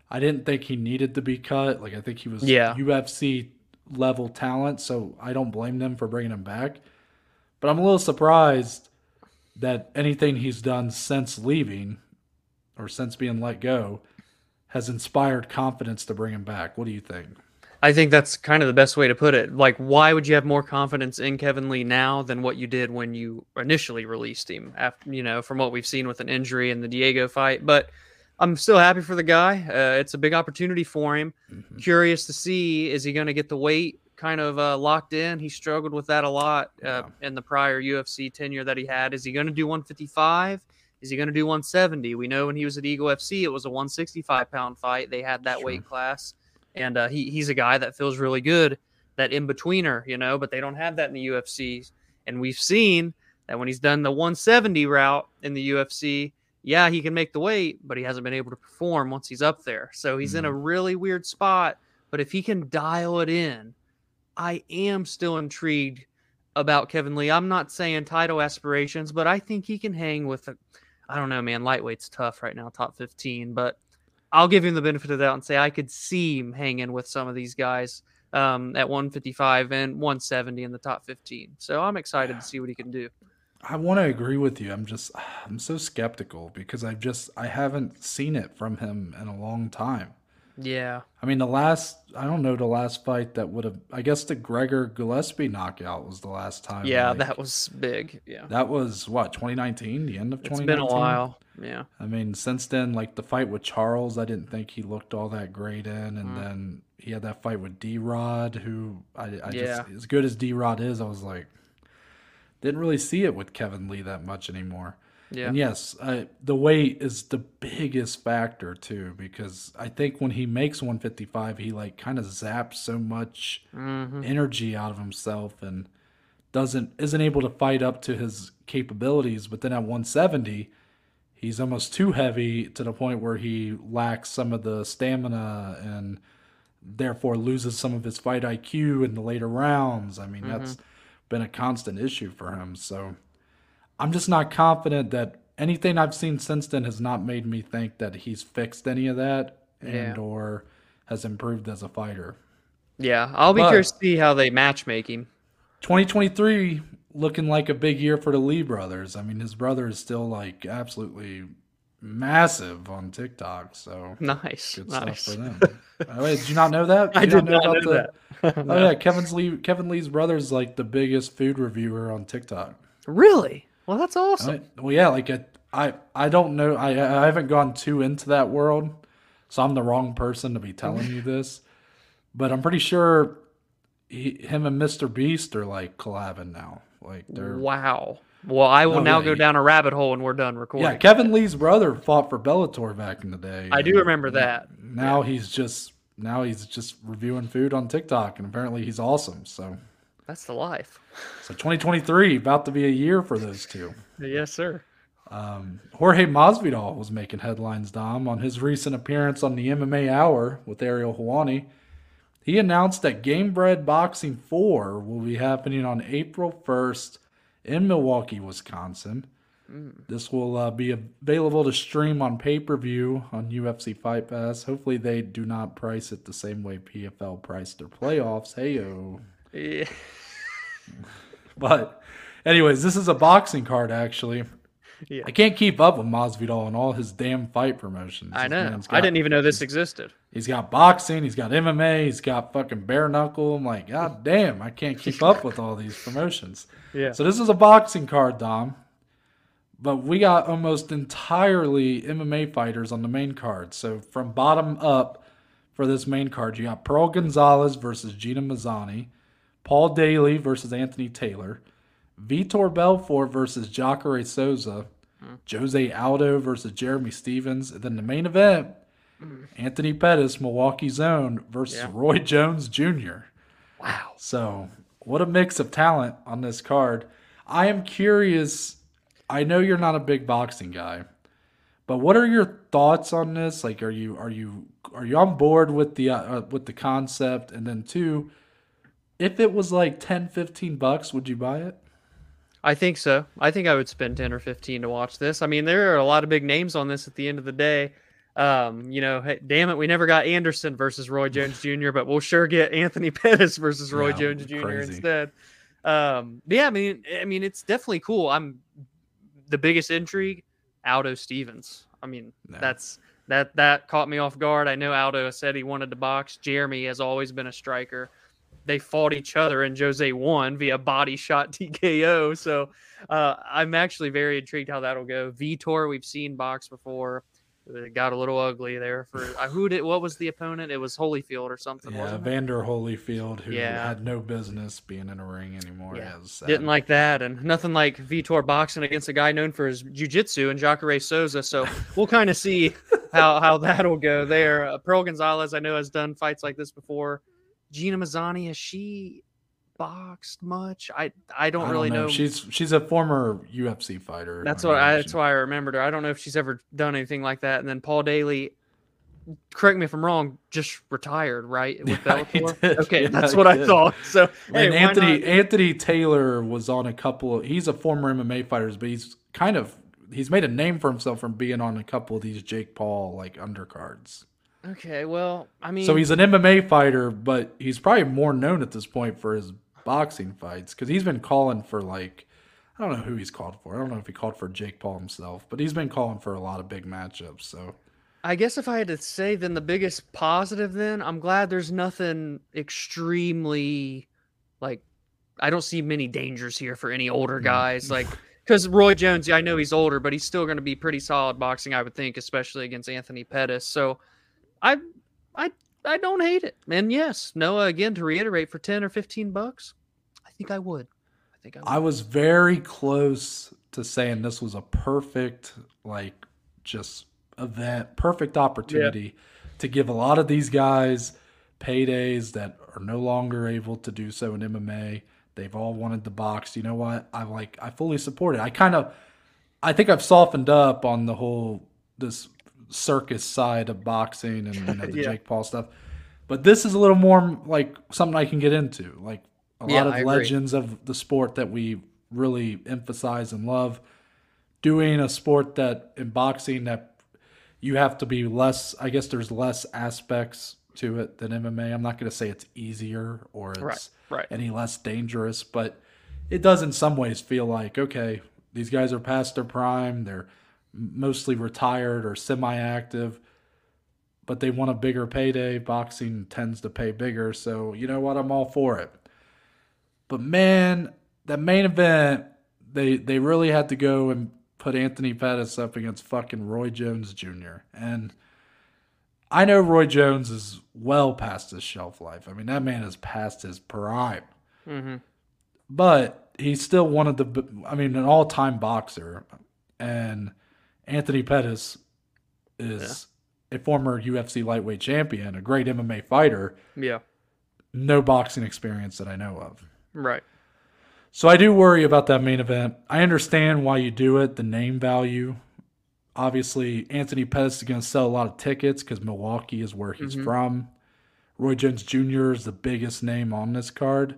I didn't think he needed to be cut. Like I think he was Yeah. UFC level talent, so I don't blame them for bringing him back. But I'm a little surprised that anything he's done since leaving or since being let go has inspired confidence to bring him back. What do you think? I think that's kind of the best way to put it. Like, why would you have more confidence in Kevin Lee now than what you did when you initially released him? After you know, from what we've seen with an injury in the Diego fight, but I'm still happy for the guy. Uh, it's a big opportunity for him. Mm-hmm. Curious to see is he going to get the weight kind of uh, locked in? He struggled with that a lot uh, in the prior UFC tenure that he had. Is he going to do 155? Is he going to do 170? We know when he was at Eagle FC, it was a 165 pound fight. They had that Sure. weight class, and uh, he he's a guy that feels really good, that in betweener, you know. But they don't have that in the UFC, and we've seen that when he's done the 170 route in the UFC, yeah, he can make the weight, but he hasn't been able to perform once he's up there. So he's in a really weird spot. But if he can dial it in, I am still intrigued about Kevin Lee. I'm not saying title aspirations, but I think he can hang with I don't know, man. Lightweight's tough right now, top 15, but I'll give him the benefit of the doubt and say I could see him hanging with some of these guys um, at 155 and 170 in the top 15. So I'm excited to see what he can do. I want to agree with you. I'm just *sighs* I'm so skeptical because I've just I haven't seen it from him in a long time. Yeah. I mean, the last I don't know the last fight that would have I guess the Gregor Gillespie knockout was the last time. Yeah, like, that was big. Yeah. that was what 2019, the end of It's 2019. been a while. Yeah. I mean, since then, like the fight with Charles, I didn't think he looked all that great in, Mm. and then he had that fight with D Rod, who I, I Yeah. just as good as D Rod is, I was like, didn't really see it with Kevin Lee that much anymore. Yeah. And yes, I, the weight is the biggest factor too, because I think when he makes 155, he like kind of zaps so much Mhm. energy out of himself and doesn't isn't able to fight up to his capabilities. But then at 170, he's almost too heavy to the point where he lacks some of the stamina and therefore loses some of his fight IQ in the later rounds. I mean, that's been a constant issue for him. So I'm just not confident that anything I've seen since then has not made me think that he's fixed any of that and Yeah. or has improved as a fighter. Yeah. I'll be But- curious to see how they match make him. 2023 looking like a big year for the Lee brothers. I mean, his brother is still like absolutely massive on TikTok. So Nice. good nice. stuff for them. Oh, wait, did you not know that? *laughs* I did not know the- that. *laughs* Oh yeah, Kevin's Lee. Kevin Lee's brother is like the biggest food reviewer on TikTok. Really? Well, that's I awesome. mean, well, yeah, like I, I, I don't know. I, I haven't gone too into that world, so I'm the wrong person to be telling you this. But I'm pretty sure he, him and Mr. Beast are like collabing now. Like they're Wow. Well, I will No, now yeah, go he- down a rabbit hole when we're done recording. yeah. Kevin Lee's brother fought for Bellator back in the day. I do and remember that. Now he's just now he's just reviewing food on TikTok, and apparently he's awesome. So, That's the life. so 2023 about to be a year for those two. Yes, sir. Jorge Masvidal was making headlines, Dom, on his recent appearance on the MMA Hour with Ariel Helwani. He announced that Gamebred Boxing 4 will be happening on April 1st in Milwaukee, Wisconsin. This will uh, be available to stream on pay per view on UFC Fight Pass. Hopefully, they do not price it the same way PFL priced their playoffs. Heyo. Yeah. *laughs* But, anyways, this is a boxing card, actually. Yeah. I can't keep up with Masvidal and all his damn fight promotions. I know. man's I didn't even know this existed. He's got boxing. He's got MMA. He's got fucking bare knuckle. I'm like, God damn, I can't keep up with all these promotions. *laughs* Yeah. So this is a boxing card, Dom. But we got almost entirely MMA fighters on the main card. So from bottom up for this main card, you got Pearl Gonzalez versus Gina Mazany, Paul Daley versus Anthony Taylor, Vitor Belfort versus Jacare Souza, Jose Aldo versus Jeremy Stephens, and then the main event, Anthony Pettis, Milwaukee Zone versus Yeah. Roy Jones Jr. Wow. So, what a mix of talent on this card. I am curious. I know you're not a big boxing guy, but what are your thoughts on this? Like, are you are you are you on board with the uh, with the concept? And then two, if it was like 10, 15 bucks, would you buy it? I think so. I think I would spend 10 or 15 to watch this. I mean, there are a lot of big names on this at the end of the day. Um, you know, hey, damn it, we never got Anderson versus Roy Jones *laughs* Jr., but we'll sure get Anthony Pettis versus Roy Yeah, Jones Jr. crazy. instead. Um, yeah, I mean, I mean, it's definitely cool. I'm the biggest intrigue, Aldo Stephens. I mean, Yeah. that's that that caught me off guard. I know Aldo said he wanted to box. Jeremy has always been a striker. They fought each other, and Jose won via body shot *laughs* TKO. So uh, I'm actually very intrigued how that'll go. Vitor, we've seen box before. It got a little ugly there for *sighs* uh, who did what was the opponent? It was Holyfield or something. Yeah? Vander Holyfield, who Yeah. had no business being in a ring anymore. Yeah. Didn't like that, and nothing like Vitor boxing against a guy known for his jiu-jitsu and Jacare Souza. So *laughs* we'll kind of see how how that'll go there. Uh, Pearl Gonzalez, I know, has done fights like this before. Gina Mazany, has she boxed much? I I don't I really know. She's she's a former UFC fighter. That's what I, that's why I remembered her. I don't know if she's ever done anything like that. And then Paul Daley, correct me if I'm wrong, just retired, right? With *laughs* Yeah, Bellator. Okay, Yeah, that's what I thought. So and why Anthony? Anthony Taylor was on a couple. Of, he's a former MMA fighter, but he's kind of he's made a name for himself from being on a couple of these Jake Paul like undercards. Okay, well, I mean, So he's an MMA fighter, but he's probably more known at this point for his boxing fights because he's been calling for like I don't know who he's called for. I don't know if he called for Jake Paul himself, but he's been calling for a lot of big matchups. So I guess if I had to say, then the biggest positive, then I'm glad there's nothing extremely like I don't see many dangers here for any older Mm. guys. Like because Roy Jones, yeah, I know he's older, but he's still going to be pretty solid boxing, I would think, especially against Anthony Pettis. So I, I, I don't hate it. And yes, Noah, again to reiterate, for ten or fifteen bucks, I think I would. I think I would. I was very close to saying this was a perfect, like, just event, perfect opportunity to give a lot of these guys paydays that are no longer able to do so in MMA. They've all wanted the box. You know what? I like. I fully support it. I kind of, I think I've softened up on the whole this circus side of boxing and you know, the *laughs* Yeah. Jake Paul stuff. But this is a little more like something I can get into. Like a Yeah, lot I of agree. legends of the sport that we really emphasize and love. Doing a sport that in boxing that you have to be less. I guess there's less aspects to it than MMA. I'm not going to say it's easier or it's Right, right. any less dangerous, but it does in some ways feel like okay, these guys are past their prime. They're mostly retired or semi-active, but they want a bigger payday. Boxing tends to pay bigger, so you know what? I'm all for it. But man, that main event, they they really had to go and put Anthony Pettis up against fucking Roy Jones Jr. And I know Roy Jones is well past his shelf life. I mean, that man is past his prime. hmm But he's still one of the, I mean, an all time boxer. And Anthony Pettis is a former UFC lightweight champion, a great MMA fighter, Yeah. no boxing experience that I know of. Right. So I do worry about that main event. I understand why you do it, the name value. Obviously, Anthony Pettis is going to sell a lot of tickets because Milwaukee is where he's Mhm. from. Roy Jones Jr. is the biggest name on this card.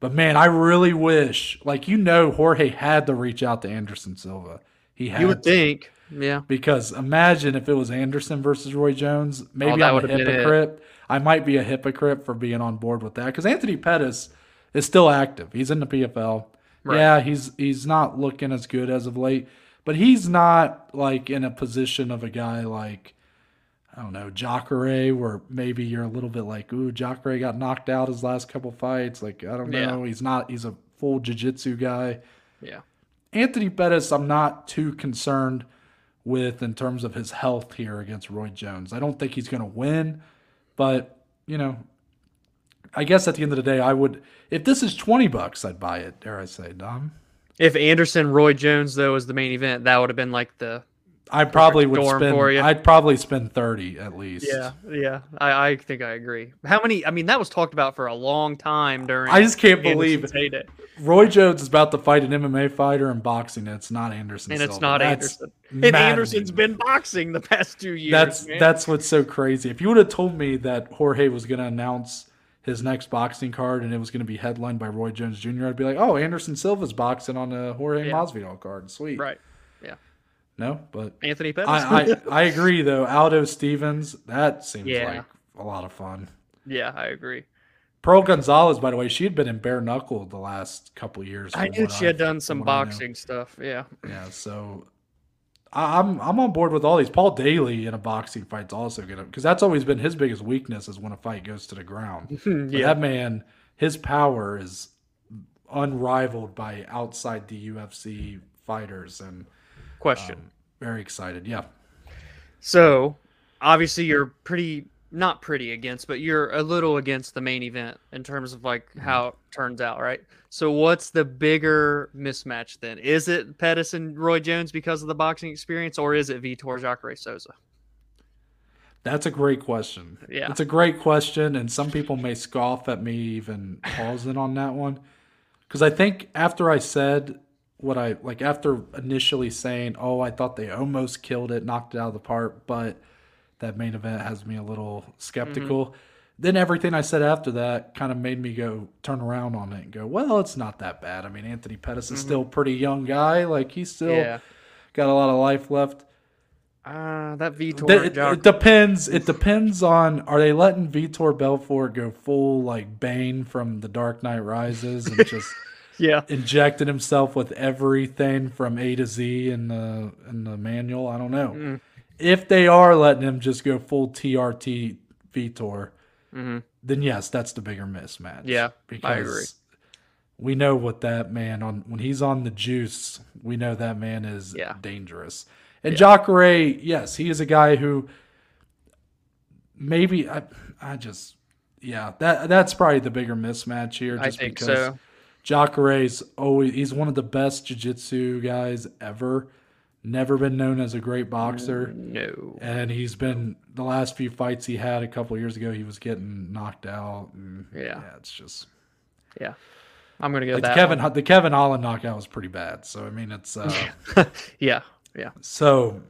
But man, I really wish, like you know, Jorge had to reach out to Anderson Silva. He had You would to. think. Yeah. Because imagine if it was Anderson versus Roy Jones. Maybe Oh, I'm a hypocrite. I might be a hypocrite for being on board with that because Anthony Pettis is still active. He's in the PFL. Right. Yeah, he's he's not looking as good as of late, but he's not like in a position of a guy like I don't know Jacare, where maybe you're a little bit like, ooh, Jacare got knocked out his last couple fights. Like I don't Yeah. know, he's not. He's a full jiu-jitsu guy. Yeah. Anthony Pettis, I'm not too concerned with in terms of his health here against Roy Jones. I don't think he's going to win, but you know, I guess at the end of the day, I would. If this is twenty bucks, I'd buy it. Dare I say, Dom? If Anderson Roy Jones though was the main event, that would have been like the I probably would spend. I'd probably spend thirty at least. Yeah, yeah. I, I think I agree. How many? I mean, that was talked about for a long time during. I just can't Anderson's believe heyday. Roy Jones is about to fight an MMA fighter in boxing. And it's not Anderson. And it's Silva. not that's Anderson. And Anderson's been boxing the past two years. That's man. that's what's so crazy. If you would have told me that Jorge was going to announce his next boxing card and it was going to be headlined by Roy Jones Jr., I'd be like, "Oh, Anderson Silva's boxing on a Jorge Yeah. Masvidal card. Sweet." right. No, but Anthony Pettis. I, I I agree though. Aldo Stephens, that seems Yeah. like a lot of fun. yeah, I agree. Pearl Gonzalez, by the way, she had been in bare knuckle the last couple years. I knew she had I've- done some I boxing stuff. Yeah. Yeah, so I, I'm I'm on board with all these. Paul Daley in a boxing fight's also gonna because that's always been his biggest weakness is when a fight goes to the ground. *laughs* Yeah. that man, his power is unrivaled by outside the UFC fighters, and Question. um, very excited. Yeah, So, obviously, you're pretty not pretty against, but you're a little against the main event in terms of like Mm-hmm. how it turns out, right? So, what's the bigger mismatch then? Is it Pettis and Roy Jones because of the boxing experience, or is it Vitor Jacare Souza? that's a great question. Yeah. It's a great question, and some people may scoff at me even pausing on that one. Because I think after I said what I like, after initially saying, "Oh, I thought they almost killed it, knocked it out of the park," but that main event has me a little skeptical. Then everything I said after that kind of made me go turn around on it and go, "Well, it's not that bad." I mean, Anthony Pettis is still a pretty young guy; like he's still yeah. got a lot of life left. Uh, that Vitor. Th- It, it depends. It depends on are they letting Vitor Belfort go full like Bane from The Dark Knight Rises and just *laughs* yeah. injecting himself with everything from A to Z in the in the manual? I don't know. Mm. If they are letting him just go full TRT Vitor, hmm then yes, that's the bigger mismatch. Yeah, because I agree. We know what that man on when he's on the juice. We know that man is Yeah. dangerous. And Jacare, yes, he is a guy who maybe I, I just yeah that that's probably the bigger mismatch here. I Just think because so. Jacare's always he's one of the best jiu-jitsu guys ever. Never been known as a great boxer. No. And he's been the last few fights he had a couple years ago. He was getting knocked out. And Yeah. it's just Yeah. I'm gonna go like the that. Kevin the Kevin Holland knockout was pretty bad. So I mean, it's uh, one. *laughs* yeah. Yeah. so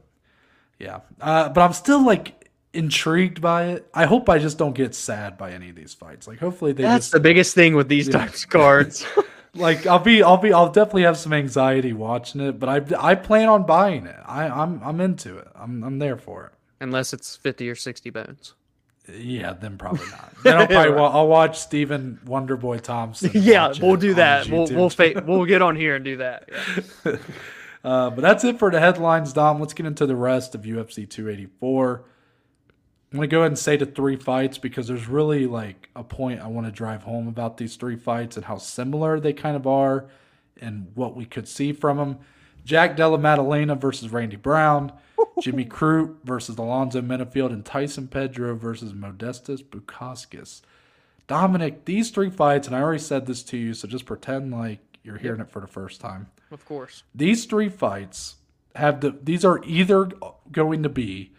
yeah. Uh, but I'm still like intrigued by it. I hope I just don't get sad by any of these fights. Like hopefully they That's just the biggest thing with these Yeah. types of cards. *laughs* *laughs* like I'll be I'll be I'll definitely have some anxiety watching it. But I I plan on buying it. I I'm I'm into it. I'm I'm there for it. Unless it's 50 or 60 bones. Yeah, then probably not. Then I'll *laughs* probably wa- I'll watch Stephen Wonderboy Thompson. yeah, we'll do that. We'll we'll fa- we'll get on here and do that. Yeah. Uh, but that's it for the headlines, Dom. Let's get into the rest of UFC 284. I'm gonna go ahead and say the three fights because there's really like a point I want to drive home about these three fights and how similar they kind of are, and what we could see from them. Jack Della Maddalena versus Randy Brown, Jimmy Crute versus Alonzo Menifield, and Tyson Pedro versus Modestas Bukauskas. Dominic, these three fights, and I already said this to you, so just pretend like you're hearing it for the first time Of course. these three fights have the these are either going to be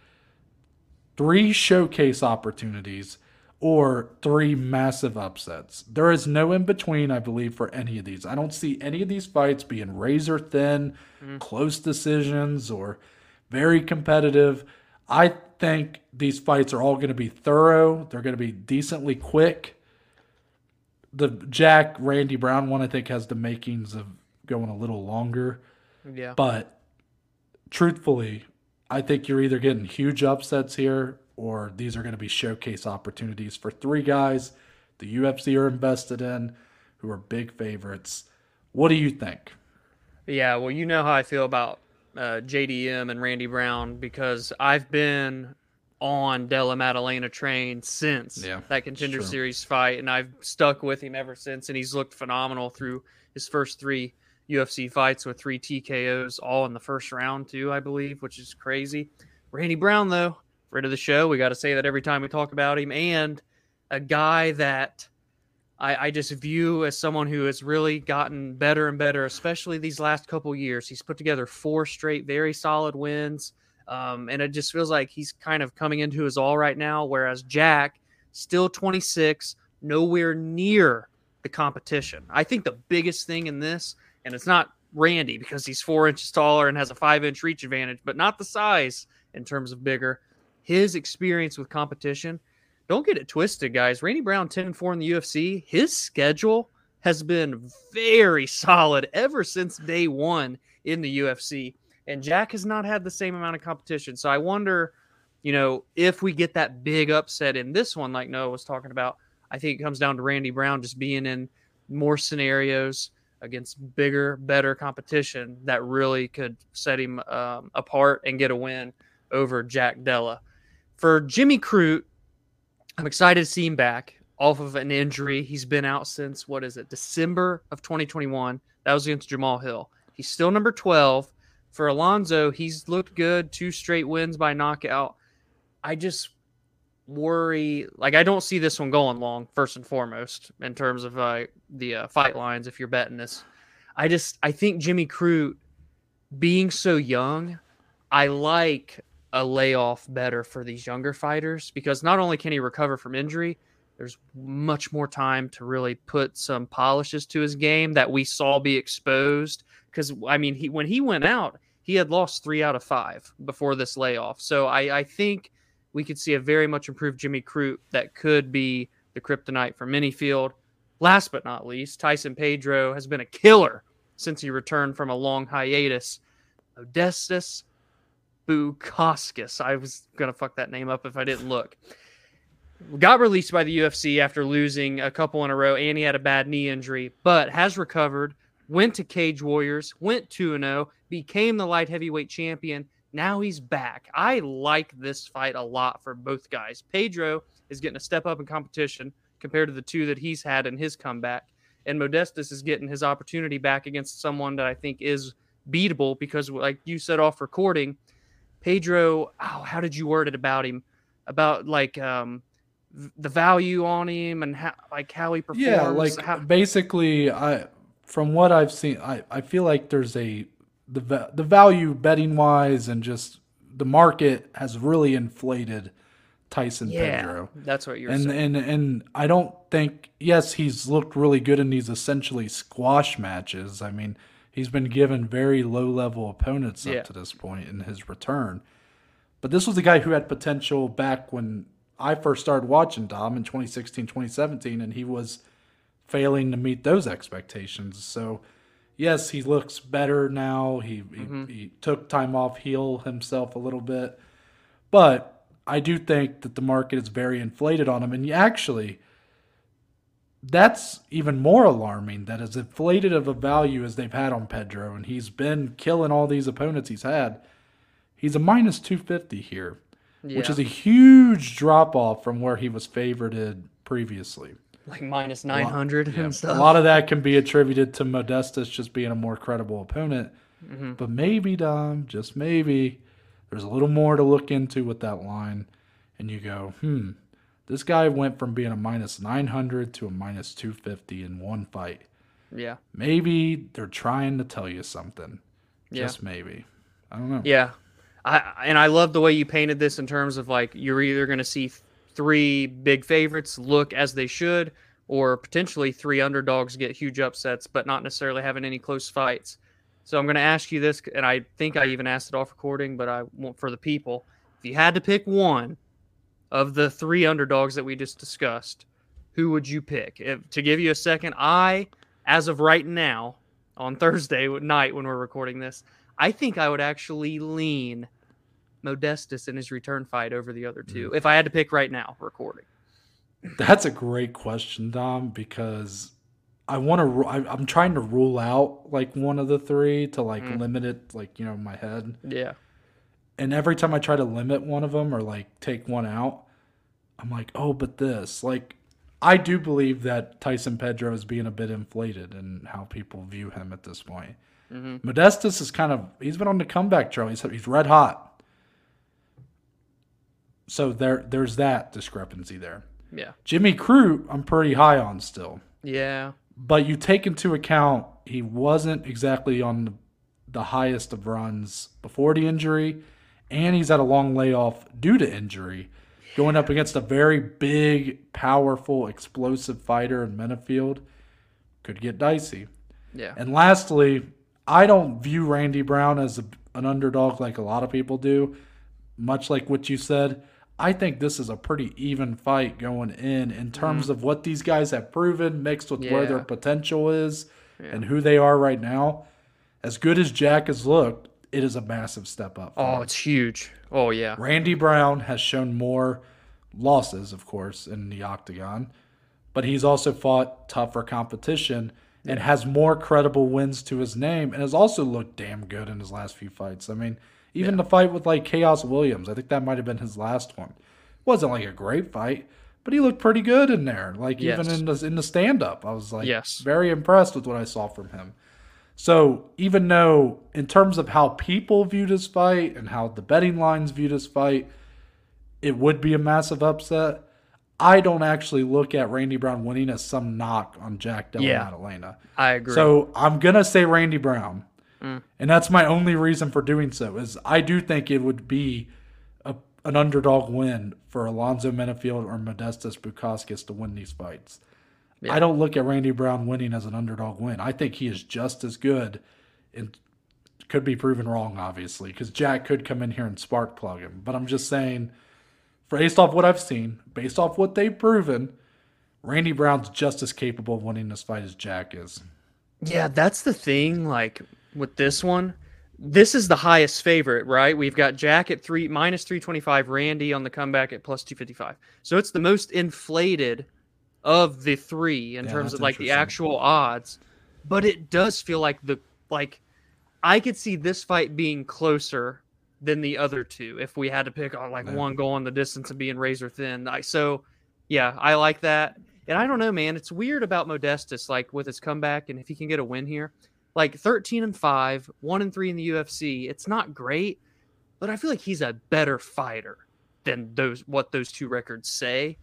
three showcase opportunities or three massive upsets. There is no in between, I believe, for any of these. I don't see any of these fights being razor thin, mm-hmm. close decisions, or very competitive. I think these fights are all going to be thorough. They're going to be decently quick. The Jack Randy Brown one, I think, has the makings of going a little longer. Yeah. But truthfully, I think you're either getting huge upsets here or these are going to be showcase opportunities for three guys the UFC are invested in who are big favorites. What do you think? Yeah, well, you know how I feel about uh, JDM and Randy Brown because I've been on Della Maddalena train since Yeah, that contender series fight, and I've stuck with him ever since, and he's looked phenomenal through his first three UFC fights with three TKOs, all in the first round too, I believe, which is crazy. Randy Brown, though, friend of the show, we got to say that every time we talk about him, and a guy that I, I just view as someone who has really gotten better and better, especially these last couple years. He's put together four straight very solid wins Um, and it just feels like he's kind of coming into his all right now. Whereas Jack, still 26, nowhere near the competition. I think the biggest thing in this, and it's not Randy because he's four inches taller and has a five inch reach advantage, but not the size in terms of bigger. His experience with competition. Don't get it twisted, guys. Randy Brown, 10 and 4 in the UFC, his schedule has been very *laughs* solid ever since day one in the UFC. And Jack has not had the same amount of competition. So I wonder, you know, if we get that big upset in this one, like Noah was talking about, I think it comes down to Randy Brown just being in more scenarios against bigger, better competition that really could set him um, apart and get a win over Jack Della. For Jimmy Crute, I'm excited to see him back off of an injury. He's been out since what is it, December of 2021. That was against Jamahal Hill. He's still number 12. For Alonzo, he's looked good, two straight wins by knockout. I just worry, like I don't see this one going long. First and foremost, in terms of uh, the uh, fight lines, if you're betting this, I just I think Jimmy Crute being so young, I like a layoff better for these younger fighters because not only can he recover from injury, there's much more time to really put some polishes to his game that we saw be exposed. Because I mean, he when he went out, he had lost three out of five before this layoff. So I, I think we could see a very much improved Jimmy Crute that could be the kryptonite for Menifield. Last but not least, Tyson Pedro has been a killer since he returned from a long hiatus. Modestas Bukauskas. I was gonna fuck that name up if I didn't look got released by the UFC after losing a couple in a row, and he had a bad knee injury, but has recovered. Went to Cage Warriors, went 2 0, became the light heavyweight champion. Now he's back. I like this fight a lot for both guys. Pedro is getting a step up in competition compared to the two that he's had in his comeback. And Modestas is getting his opportunity back against someone that I think is beatable because, like you said off recording, Pedro, oh, how did you word it about him? About like um, the value on him and how like how he performs. Yeah, like how... basically, I from what I've seen, I I feel like there's a the the value betting wise and just the market has really inflated Tyson yeah, Pedro. That's what you're and, saying. And and I don't think yes, he's looked really good in these essentially squash matches. I mean, he's been given very low level opponents up to this point in his return. But this was the guy who had potential back when I first started watching Dom in 2016, 2017, and he was failing to meet those expectations. So, yes, he looks better now. He, Mm-hmm. he, he took time off, heal himself a little bit. But I do think that the market is very inflated on him. And actually, that's even more alarming that as inflated of a value as they've had on Pedro, and he's been killing all these opponents he's had, he's a minus 250 here which is a huge drop off from where he was favorited previously. Like minus 900 Yeah, and a stuff. lot of that can be attributed to Modestas just being a more credible opponent. Mm-hmm. But maybe, Dom, just maybe, there's a little more to look into with that line. And you go, hmm, this guy went from being a minus 900 to a minus 250 in one fight. yeah. Maybe they're trying to tell you something. Yeah. Just maybe. I don't know. Yeah. I and I love the way you painted this in terms of like you're either going to see three big favorites look as they should or potentially three underdogs get huge upsets but not necessarily having any close fights. So I'm going to ask you this and I think I even asked it off recording but I want for the people. If you had to pick one of the three underdogs that we just discussed, who would you pick? If, to give you a second, I as of right now on *laughs* Thursday night when we're recording this, I think I would actually lean Modestas in his return fight over the other two. If I had to pick right now, recording. That's a great question, Dom, because I want to. I'm trying to rule out like one of the three to like Mm. limit it, like you know, in my head. Yeah. And every time I try to limit one of them or like take one out, I'm like, oh, but this. Like, I do believe that Tyson Pedro is being a bit inflated in how people view him at this point. hmm Modestas is kind of he's been on the comeback trail. He's he's red hot. So there there's that discrepancy there. Yeah. Jimmy Crute, I'm pretty high on still. Yeah. But you take into account he wasn't exactly on the, the highest of runs before the injury, and he's had a long layoff due to injury, going up against a very big, powerful, explosive fighter in Menifield could get dicey. Yeah. And lastly, I don't view Randy Brown as a, an underdog like a lot of people do. Much like what you said, I think this is a pretty even fight going in in terms mm. of what these guys have proven, mixed with where their. Yeah. potential is and who they are right now. As good as Jack has looked, it is a massive step up. for Oh, him. it's huge. Oh yeah. Randy Brown has shown more losses, of course, in the octagon, but he's also fought tougher competition and has more credible wins to his name and has also looked damn good in his last few fights. I mean, even the fight with like Khaos Williams, I think that might have been his last one. Wasn't like a great fight, but he looked pretty good in there. Like even in the in the stand up, I was like Yes. very impressed with what I saw from him. So even though in terms of how people viewed his fight and how the betting lines viewed his fight, it would be a massive upset. I don't actually look at Randy Brown winning as some knock on Jack Della Yeah. Maddalena. I agree. So I'm gonna say Randy Brown, Mm. and that's my only reason for doing so. Is I do think it would be a, an underdog win for Alonzo Menifield or Modestas Bukauskas to win these fights. Yeah. I don't look at Randy Brown winning as an underdog win. I think he is just as good, and could be proven wrong, obviously, because Jack could come in here and spark plug him. But I'm just saying, based off what I've seen, based off what they've proven, Randy Brown's just as capable of winning this fight as Jack is. Yeah, that's the thing. Like with this one, this is the highest favorite, right? We've got Jack at three minus three twenty five, Randy on the comeback at plus two fifty five. So it's the most inflated of the three in Yeah, terms of like the actual odds. But it does feel like the like I could see this fight being closer than the other two if we had to pick on like Yeah. one going the distance and being razor thin. I, so yeah, I like that. And I don't know, man. It's weird about Modestas, like with his comeback, and if he can get a win here, like 13 and 5, 1 and 3 in the UFC. It's not great, but I feel like he's a better fighter than those what those two records say.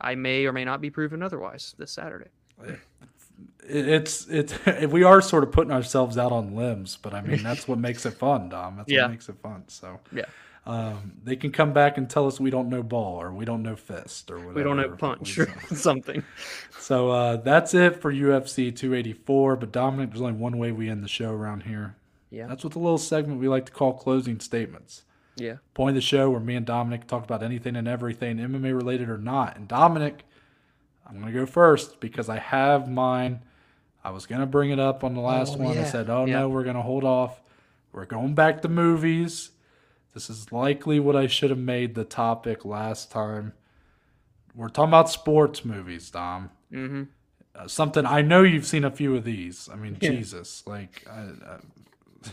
I may or may not be proven otherwise this Saturday. It's it's *laughs* we are sort of putting ourselves out on limbs, but I mean that's what makes it fun, Dom. That's Yeah. what makes it fun. So Yeah. Um, they can come back and tell us we don't know ball or we don't know fist or whatever. We don't know punch or *laughs* something. So uh, that's it for UFC 284. But Dominic, there's only one way we end the show around here. Yeah. That's with a little segment we like to call closing statements. Yeah. Point of the show where me and Dominic talk about anything and everything, MMA related or not. And Dominic, I'm going to go first because I have mine. I was going to bring it up on the last Oh, one. I said, oh Yeah. no, we're going to hold off. We're going back to movies. This is likely what I should have made the topic last time. We're talking about sports movies, Dom. Mm-hmm. Uh, something I know you've seen a few of these. I mean, *laughs* Yeah. Jesus, like I, I,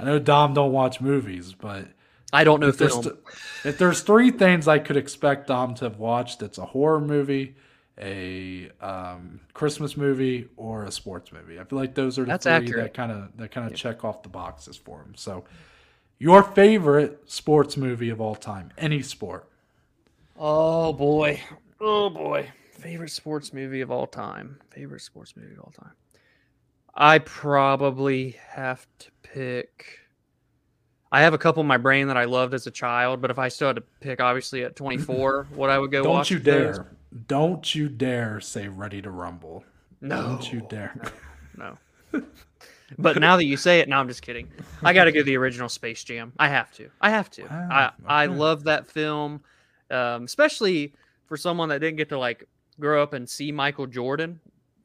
I know Dom don't watch movies, but I don't know if there's, film. th- if there's three things I could expect Dom to have watched, it's a horror movie, a um, Christmas movie, or a sports movie. I feel like those are the That's three accurate. that kind of that kind of check off the boxes for him. So, your favorite sports movie of all time, any sport? Oh boy. Oh boy. Favorite sports movie of all time. Favorite sports movie of all time. I probably have to pick. I have a couple in my brain that I loved as a child, but if I still had to pick, obviously at 24, *laughs* what I would go Don't watch you of those- dare! Don't you dare say "Ready to Rumble"? No, Don't you dare! no. *laughs* but now that you say it, no, I'm just kidding. I got to go the original Space Jam. I have to. I have to. Wow, I I love that film, um, especially for someone that didn't get to like grow up and see Michael Jordan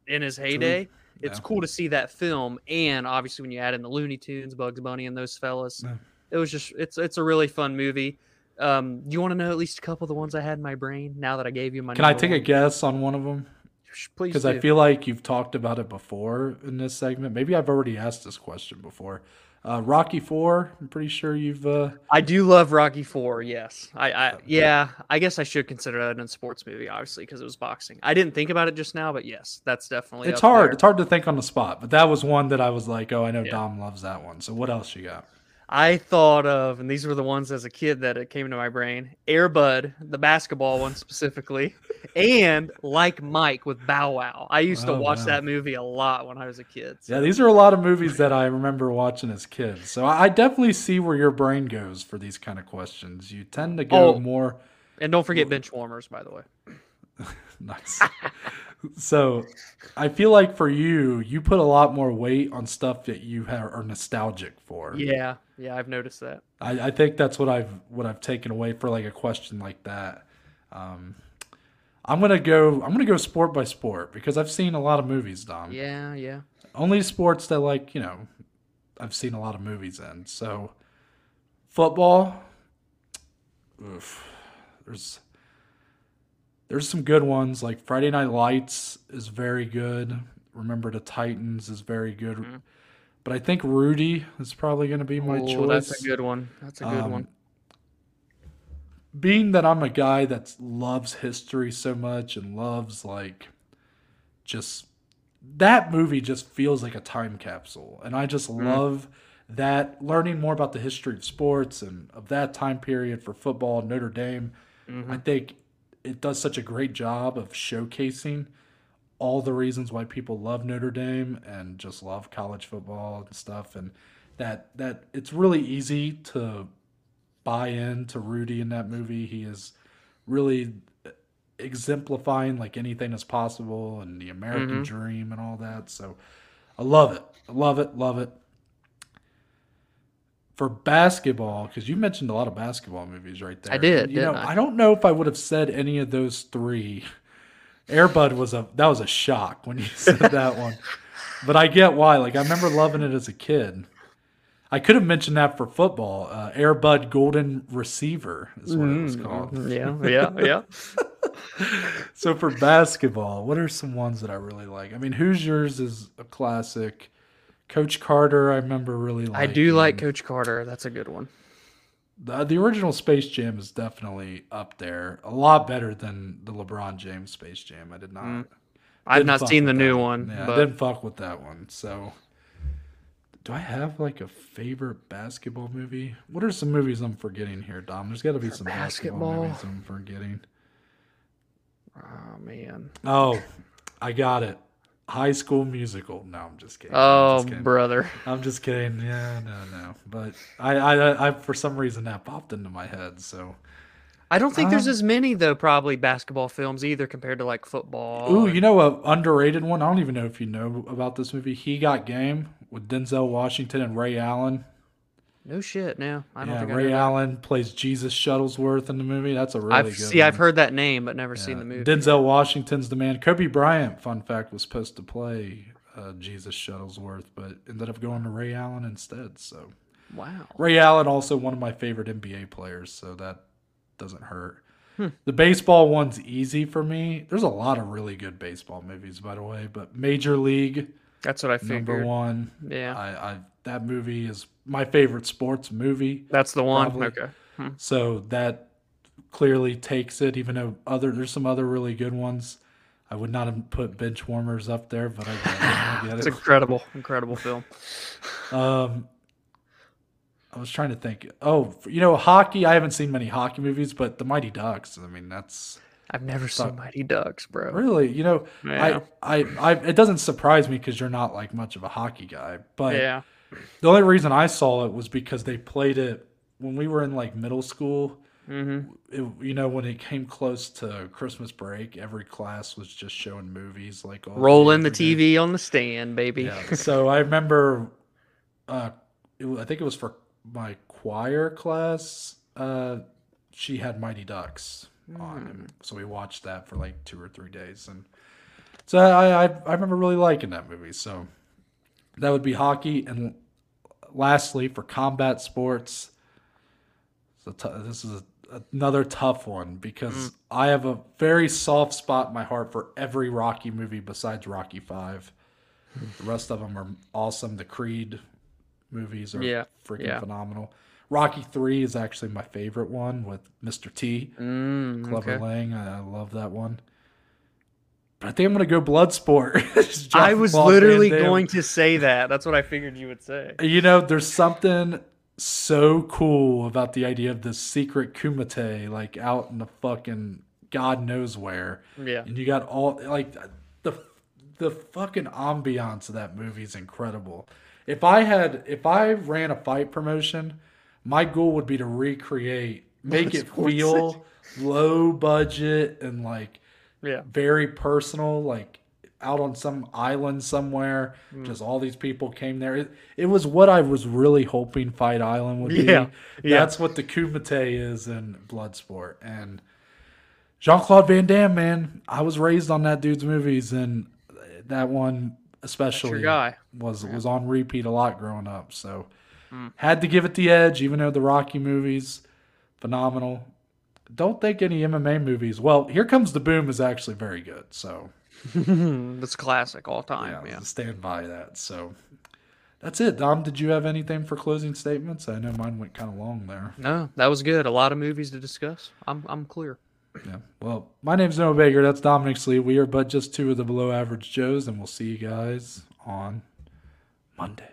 in his heyday. It's Yeah. cool to see that film, and obviously when you add in the Looney Tunes, Bugs Bunny, and those fellas, Yeah. it was just it's it's a really fun movie. Um, you want to know at least a couple of the ones I had in my brain now that I gave you my? Can I take a guess on one of them? Sh- Please, Because I feel like you've talked about it before in this segment. Maybe I've already asked this question before. Uh, Rocky Four. I'm pretty sure you've. Uh, I do love Rocky Four. Yes, I, I yeah. I guess I should consider that a sports movie, obviously, because it was boxing. I didn't think about it just now, but yes, that's definitely. it's up hard. there. It's hard to think on the spot, but that was one that I was like, oh, I know Yeah. Dom loves that one. So what else you got? I thought of, and these were the ones as a kid that it came to my brain. Airbud, the basketball one specifically, and like Mike with Bow Wow. I used to Oh, watch wow. that movie a lot when I was a kid. so- Yeah, these are a lot of movies that I remember watching as kids. So I I definitely see where your brain goes for these kind of questions. You tend to go Oh. more And don't forget bench warmers, by the way. *laughs* nice. So I feel like for you, you put a lot more weight on stuff that you are nostalgic for. Yeah, yeah, I've noticed that. I, I think that's what I've what I've taken away for like a question like that. Um, I'm gonna go. I'm gonna go sport by sport because I've seen a lot of movies, Dom. Yeah, yeah. Only sports that like you know, I've seen a lot of movies in. So, football. Oof, there's there's some good ones like Friday Night Lights is very good. Remember the Titans is very good. Mhm. But I think Rudy is probably going to be my Ooh, choice. That's a good one. That's a good Um, one. being that I'm a guy that loves history so much and loves like just that movie just feels like a time capsule and I just Mm. love that learning more about the history of sports and of that time period for football Notre Dame Mhm. I think it does such a great job of showcasing all the reasons why people love Notre Dame and just love college football and stuff and that that it's really easy to buy into Rudy in that movie. He is really exemplifying like anything is possible and the American Mhm. dream and all that. So I love it. I love it. Love it. For basketball, because you mentioned a lot of basketball movies right there. I did, You know, I? I don't know if I would have said any of those three. Airbud was a that was a shock when you *laughs* said that one. But I get why. Like I remember loving it as a kid. I could have mentioned that for football. Uh, Airbud Golden Receiver is what it was Mm, called. Yeah, yeah, yeah. *laughs* So for basketball, what are some ones that I really like? I mean, Hoosiers is a classic. Coach Carter, I remember really I do like Coach Carter. That's a good one. the, the original Space Jam is definitely up there. A lot better than the LeBron James Space Jam. I did not. Mm. I've didn't seen the new that one, Yeah, I but didn't fuck with that one. So, do I have like a favorite basketball movie? What are some movies I'm forgetting here, Dom? There's got to be For some basketball, basketball? movies I'm forgetting. oh man. Oh, I got it. High School Musical. No, I'm just kidding. I'm Oh just kidding. brother. I'm just kidding. Yeah, no, no. But I, I, I, for some reason that popped into my head. So, I don't think there's Um, as many though. Probably basketball films either compared to like football. ooh, and- you know, a underrated one. I don't even know if you know about this movie. He Got Game with Denzel Washington and Ray Allen. No shit. Now I don't yeah, think Ray. Allen plays Jesus Shuttlesworth in the movie. That's a really I've good. see. I've heard that name, but never seen the movie. Denzel Washington's the man. Kobe Bryant, fun fact, was supposed to play uh, Jesus Shuttlesworth, but ended up going to Ray Allen instead. So Wow. Ray Allen also one of my favorite NBA players, so that doesn't hurt. Hmm. The baseball one's easy for me. There's a lot of really good baseball movies, by the way, but Major League That's what I figured. number one. Yeah, I, I that movie is my favorite sports movie. that's the one. Probably. Okay. So that clearly takes it, even though other there's some other really good ones. I would not have put bench warmers up there, but I get it. I *laughs* get It's it. incredible, incredible film. Um, I was trying to think. Oh, you know, hockey. I haven't seen many hockey movies, but the Mighty Ducks. I mean, that's I've never seen Mighty Ducks, bro. really, you know, Yeah. I, I, I. It doesn't surprise me because you're not like much of a hockey guy, but yeah. The only reason I saw it was because they played it when we were in like middle school. Mm-hmm. it, you know, when it came close to Christmas break, every class was just showing movies like all Rolling the day. TV on the stand, baby. Yeah. so I remember, uh, it, I think it was for my choir class. Uh, she had Mighty Ducks on, and so we watched that for like two or three days, and so I I, I remember really liking that movie. So that would be hockey, and lastly for combat sports. So t- this is another tough one because I have a very soft spot in my heart for every Rocky movie besides Rocky Five. The rest of them are awesome. The Creed movies are Yeah, freaking yeah. phenomenal. Rocky Three is actually my favorite one with Mr. T. Mm, Clubber okay. Lang. I love that one. But I think I'm gonna go Bloodsport. *laughs* I was literally going to say that. That's what I figured you would say. You know, there's something so cool about the idea of the secret kumite, like out in the fucking God knows where. Yeah. And you got all like the the fucking ambiance of that movie is incredible. If I had if I ran a fight promotion, my goal would be to recreate, make *laughs* it feel low budget and like Yeah. very personal, like out on some island somewhere. Just all these people came there. It, it was what I was really hoping Fight Island would be. Yeah, yeah. That's what the Kumite is in Bloodsport. And Jean Claude Van Damme, man, I was raised on that dude's movies, and that one especially was was on repeat a lot growing up. So Hmm. had to give it the edge, even though the Rocky movies phenomenal. Don't think any MMA movies. Well, Here Comes the Boom is actually very good. So *laughs* That's classic all time. yeah, Yeah. stand by that. So that's it. Dom, did you have anything for closing statements? I know mine went kind of long there. No, that was good. A lot of movies to discuss. I'm I'm clear. Yeah. Well, my name's Noah Baker. That's Dominic Slee. We are but just two of the below average Joes, and we'll see you guys on Monday.